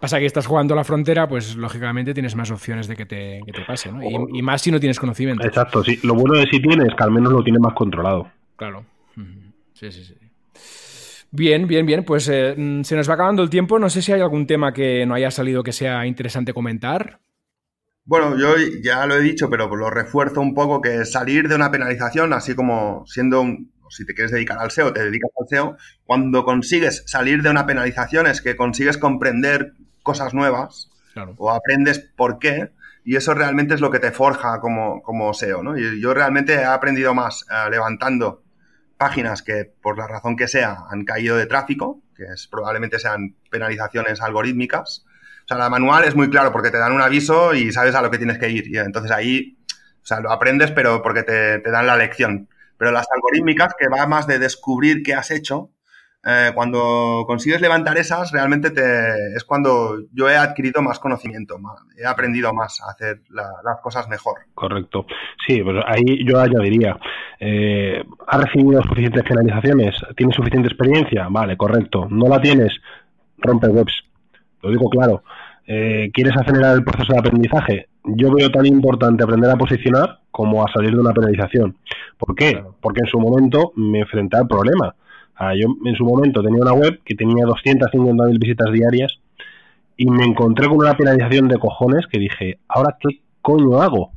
Speaker 1: Pasa que estás jugando a la frontera, pues lógicamente tienes más opciones de que te, que te pase, ¿no? Y, más si no tienes conocimiento.
Speaker 3: Exacto, sí. Lo bueno de si tienes que al menos lo tienes más controlado.
Speaker 1: Claro. Sí, sí, sí. Bien, bien, bien. Pues eh, mm, se nos va acabando el tiempo. No sé si hay algún tema que no haya salido que sea interesante comentar.
Speaker 2: Bueno, yo ya lo he dicho, pero lo refuerzo un poco que salir de una penalización, así como siendo un, si te quieres dedicar al SEO, te dedicas al SEO, cuando consigues salir de una penalización es que consigues comprender cosas nuevas o aprendes por qué y eso realmente es lo que te forja como, como SEO, ¿no? Y yo realmente he aprendido más eh, levantando páginas que por la razón que sea han caído de tráfico, que es, probablemente sean penalizaciones algorítmicas, o sea, la manual es muy claro porque te dan un aviso y sabes a lo que tienes que ir. Y entonces ahí, o sea, lo aprendes, pero porque te, dan la lección. Pero las algorítmicas, que va más de descubrir qué has hecho, eh, cuando consigues levantar esas, realmente te, es cuando yo he adquirido más conocimiento, he aprendido más a hacer las cosas mejor.
Speaker 3: Correcto. Sí, pues ahí yo añadiría, eh, ¿has recibido suficientes penalizaciones? ¿Tienes suficiente experiencia? Vale, correcto. ¿No la tienes? Rompe webs lo digo claro. Eh, ¿Quieres acelerar el proceso de aprendizaje? Yo veo tan importante aprender a posicionar como a salir de una penalización. ¿Por qué? Porque en su momento me enfrenté al problema. Yo en su momento tenía una web que tenía 250.000 visitas diarias y me encontré con una penalización de cojones que dije, ¿ahora qué coño hago?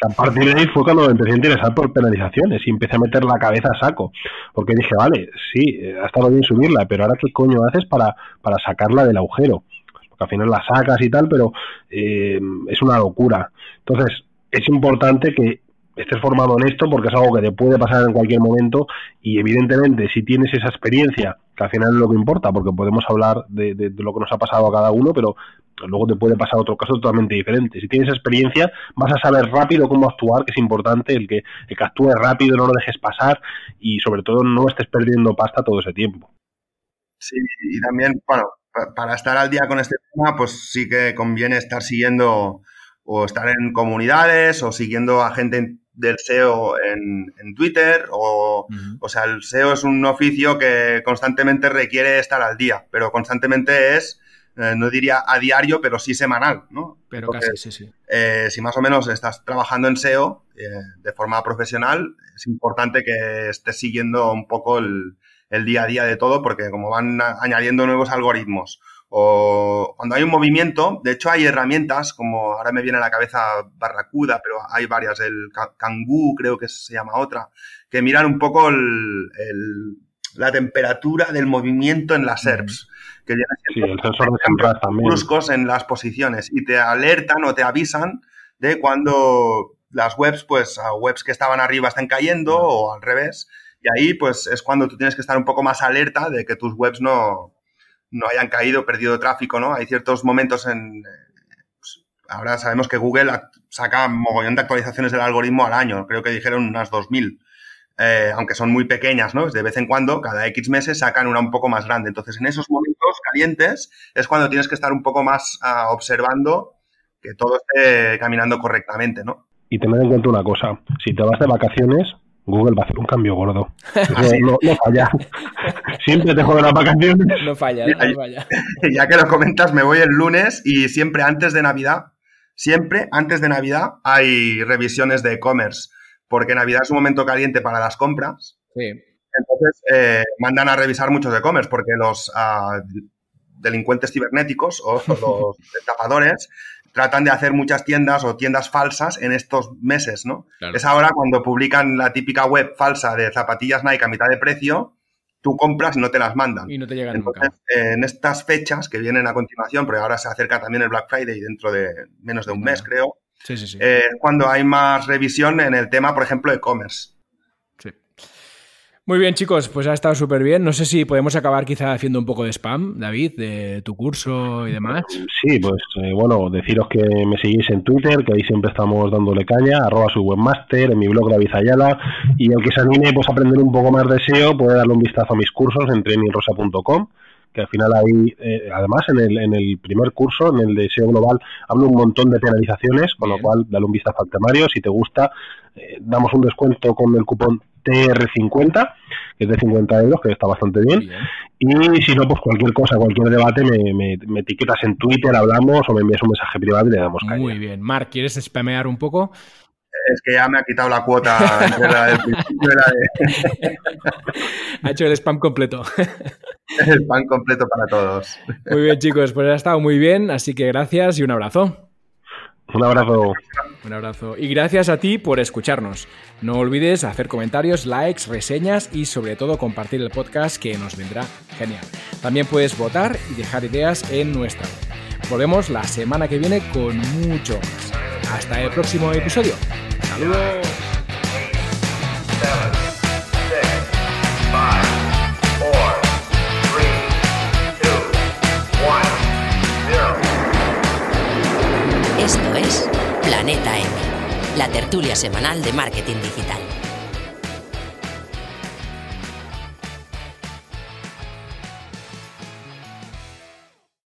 Speaker 3: a partir de ahí fue cuando me empecé a interesar por penalizaciones y empecé a meter la cabeza a saco. Porque dije, vale, sí, ha estado bien subirla, pero ahora qué coño haces para, para sacarla del agujero al final la sacas y tal, pero eh, es una locura. Entonces, es importante que estés formado en esto porque es algo que te puede pasar en cualquier momento y evidentemente si tienes esa experiencia, que al final es lo que importa, porque podemos hablar de, lo que nos ha pasado a cada uno, pero luego te puede pasar otro caso totalmente diferente. Si tienes experiencia, vas a saber rápido cómo actuar, que es importante el que, el que actúes rápido, no lo dejes pasar y sobre todo no estés perdiendo pasta todo ese tiempo.
Speaker 2: Sí, y también, bueno, para estar al día con este tema, pues sí que conviene estar siguiendo o estar en comunidades o siguiendo a gente del SEO en, Twitter o, o sea, el SEO es un oficio que constantemente requiere estar al día, pero constantemente es, eh, no diría a diario, pero sí semanal, ¿no?
Speaker 1: Pero casi, sí, sí.
Speaker 2: Eh, si más o menos estás trabajando en SEO eh, de forma profesional, es importante que estés siguiendo un poco el, el día a día de todo, porque como van añadiendo nuevos algoritmos o cuando hay un movimiento, de hecho hay herramientas como ahora me viene a la cabeza Barracuda, pero hay varias, el Kangoo creo que se llama otra, que miran un poco el, la temperatura del movimiento en las SERPs. Que
Speaker 3: sí, el sensor de también.
Speaker 2: bruscos en las posiciones y te alertan o te avisan de cuando las webs, pues a webs que estaban arriba están cayendo o al revés y ahí, pues, es cuando tú tienes que estar un poco más alerta de que tus webs no, no hayan caído, perdido tráfico, ¿no? Hay ciertos momentos en... Pues, ahora sabemos que Google saca mogollón de actualizaciones del algoritmo al año. Creo que dijeron unas 2.000. Eh, aunque son muy pequeñas, ¿no? De vez en cuando, cada X meses sacan una un poco más grande. Entonces, en esos momentos calientes es cuando tienes que estar un poco más ah, observando que todo esté caminando correctamente, ¿no?
Speaker 3: Y tener en cuenta una cosa, si te vas de vacaciones, Google va a hacer un cambio gordo. *laughs* no, falla. *laughs* siempre te juego las vacaciones.
Speaker 1: No falla, no falla. *laughs*
Speaker 2: Ya que lo comentas, me voy el lunes y siempre antes de Navidad, siempre antes de Navidad hay revisiones de e-commerce, porque Navidad es un momento caliente para las compras.
Speaker 1: Sí.
Speaker 2: Entonces, eh, mandan a revisar muchos e-commerce porque los ah, delincuentes cibernéticos o los tapadores tratan de hacer muchas tiendas o tiendas falsas en estos meses, ¿no? Es ahora cuando publican la típica web falsa de zapatillas Nike a mitad de precio, tú compras y no te las mandan.
Speaker 1: Y no te llegan
Speaker 2: Entonces, en estas fechas que vienen a continuación, porque ahora se acerca también el Black Friday dentro de menos de un mes, creo,
Speaker 1: sí, sí, sí.
Speaker 2: Eh, cuando hay más revisión en el tema, por ejemplo, e-commerce.
Speaker 1: Muy bien, chicos, pues ha estado súper bien. No sé si podemos acabar quizá haciendo un poco de spam, David, de tu curso y demás.
Speaker 3: Sí, pues eh, bueno, deciros que me seguís en Twitter, que ahí siempre estamos dándole caña, arroba su webmaster, en mi blog David Ayala, y el que se anime pues, a aprender un poco más de SEO puede darle un vistazo a mis cursos en trainingrosa.com que al final ahí, eh, además en el, en el primer curso, en el de SEO Global, hablo un montón de penalizaciones, con lo cual dale un vistazo al temario, si te gusta, eh, damos un descuento con el cupón TR50, que es de 50 euros, que está bastante bien. Y si no, pues cualquier cosa, cualquier debate, me, me, etiquetas en Twitter, hablamos o me envías un mensaje privado y le damos caña.
Speaker 1: Muy bien. Marc, ¿quieres spamear un poco?
Speaker 2: Es que ya me ha quitado la cuota entre la del principio y la de... *laughs*
Speaker 1: ha hecho el spam completo. *laughs*
Speaker 2: el spam completo para todos.
Speaker 1: Muy bien, chicos, pues ha estado muy bien, así que gracias y un abrazo.
Speaker 3: Un abrazo.
Speaker 1: Un abrazo. Y gracias a ti por escucharnos. No olvides hacer comentarios, likes, reseñas y sobre todo compartir el podcast que nos vendrá genial. También puedes votar y dejar ideas en nuestra web. Volvemos la semana que viene con mucho más. Hasta el próximo episodio. Saludos.
Speaker 4: Esto es Planeta M, la tertulia semanal de marketing digital.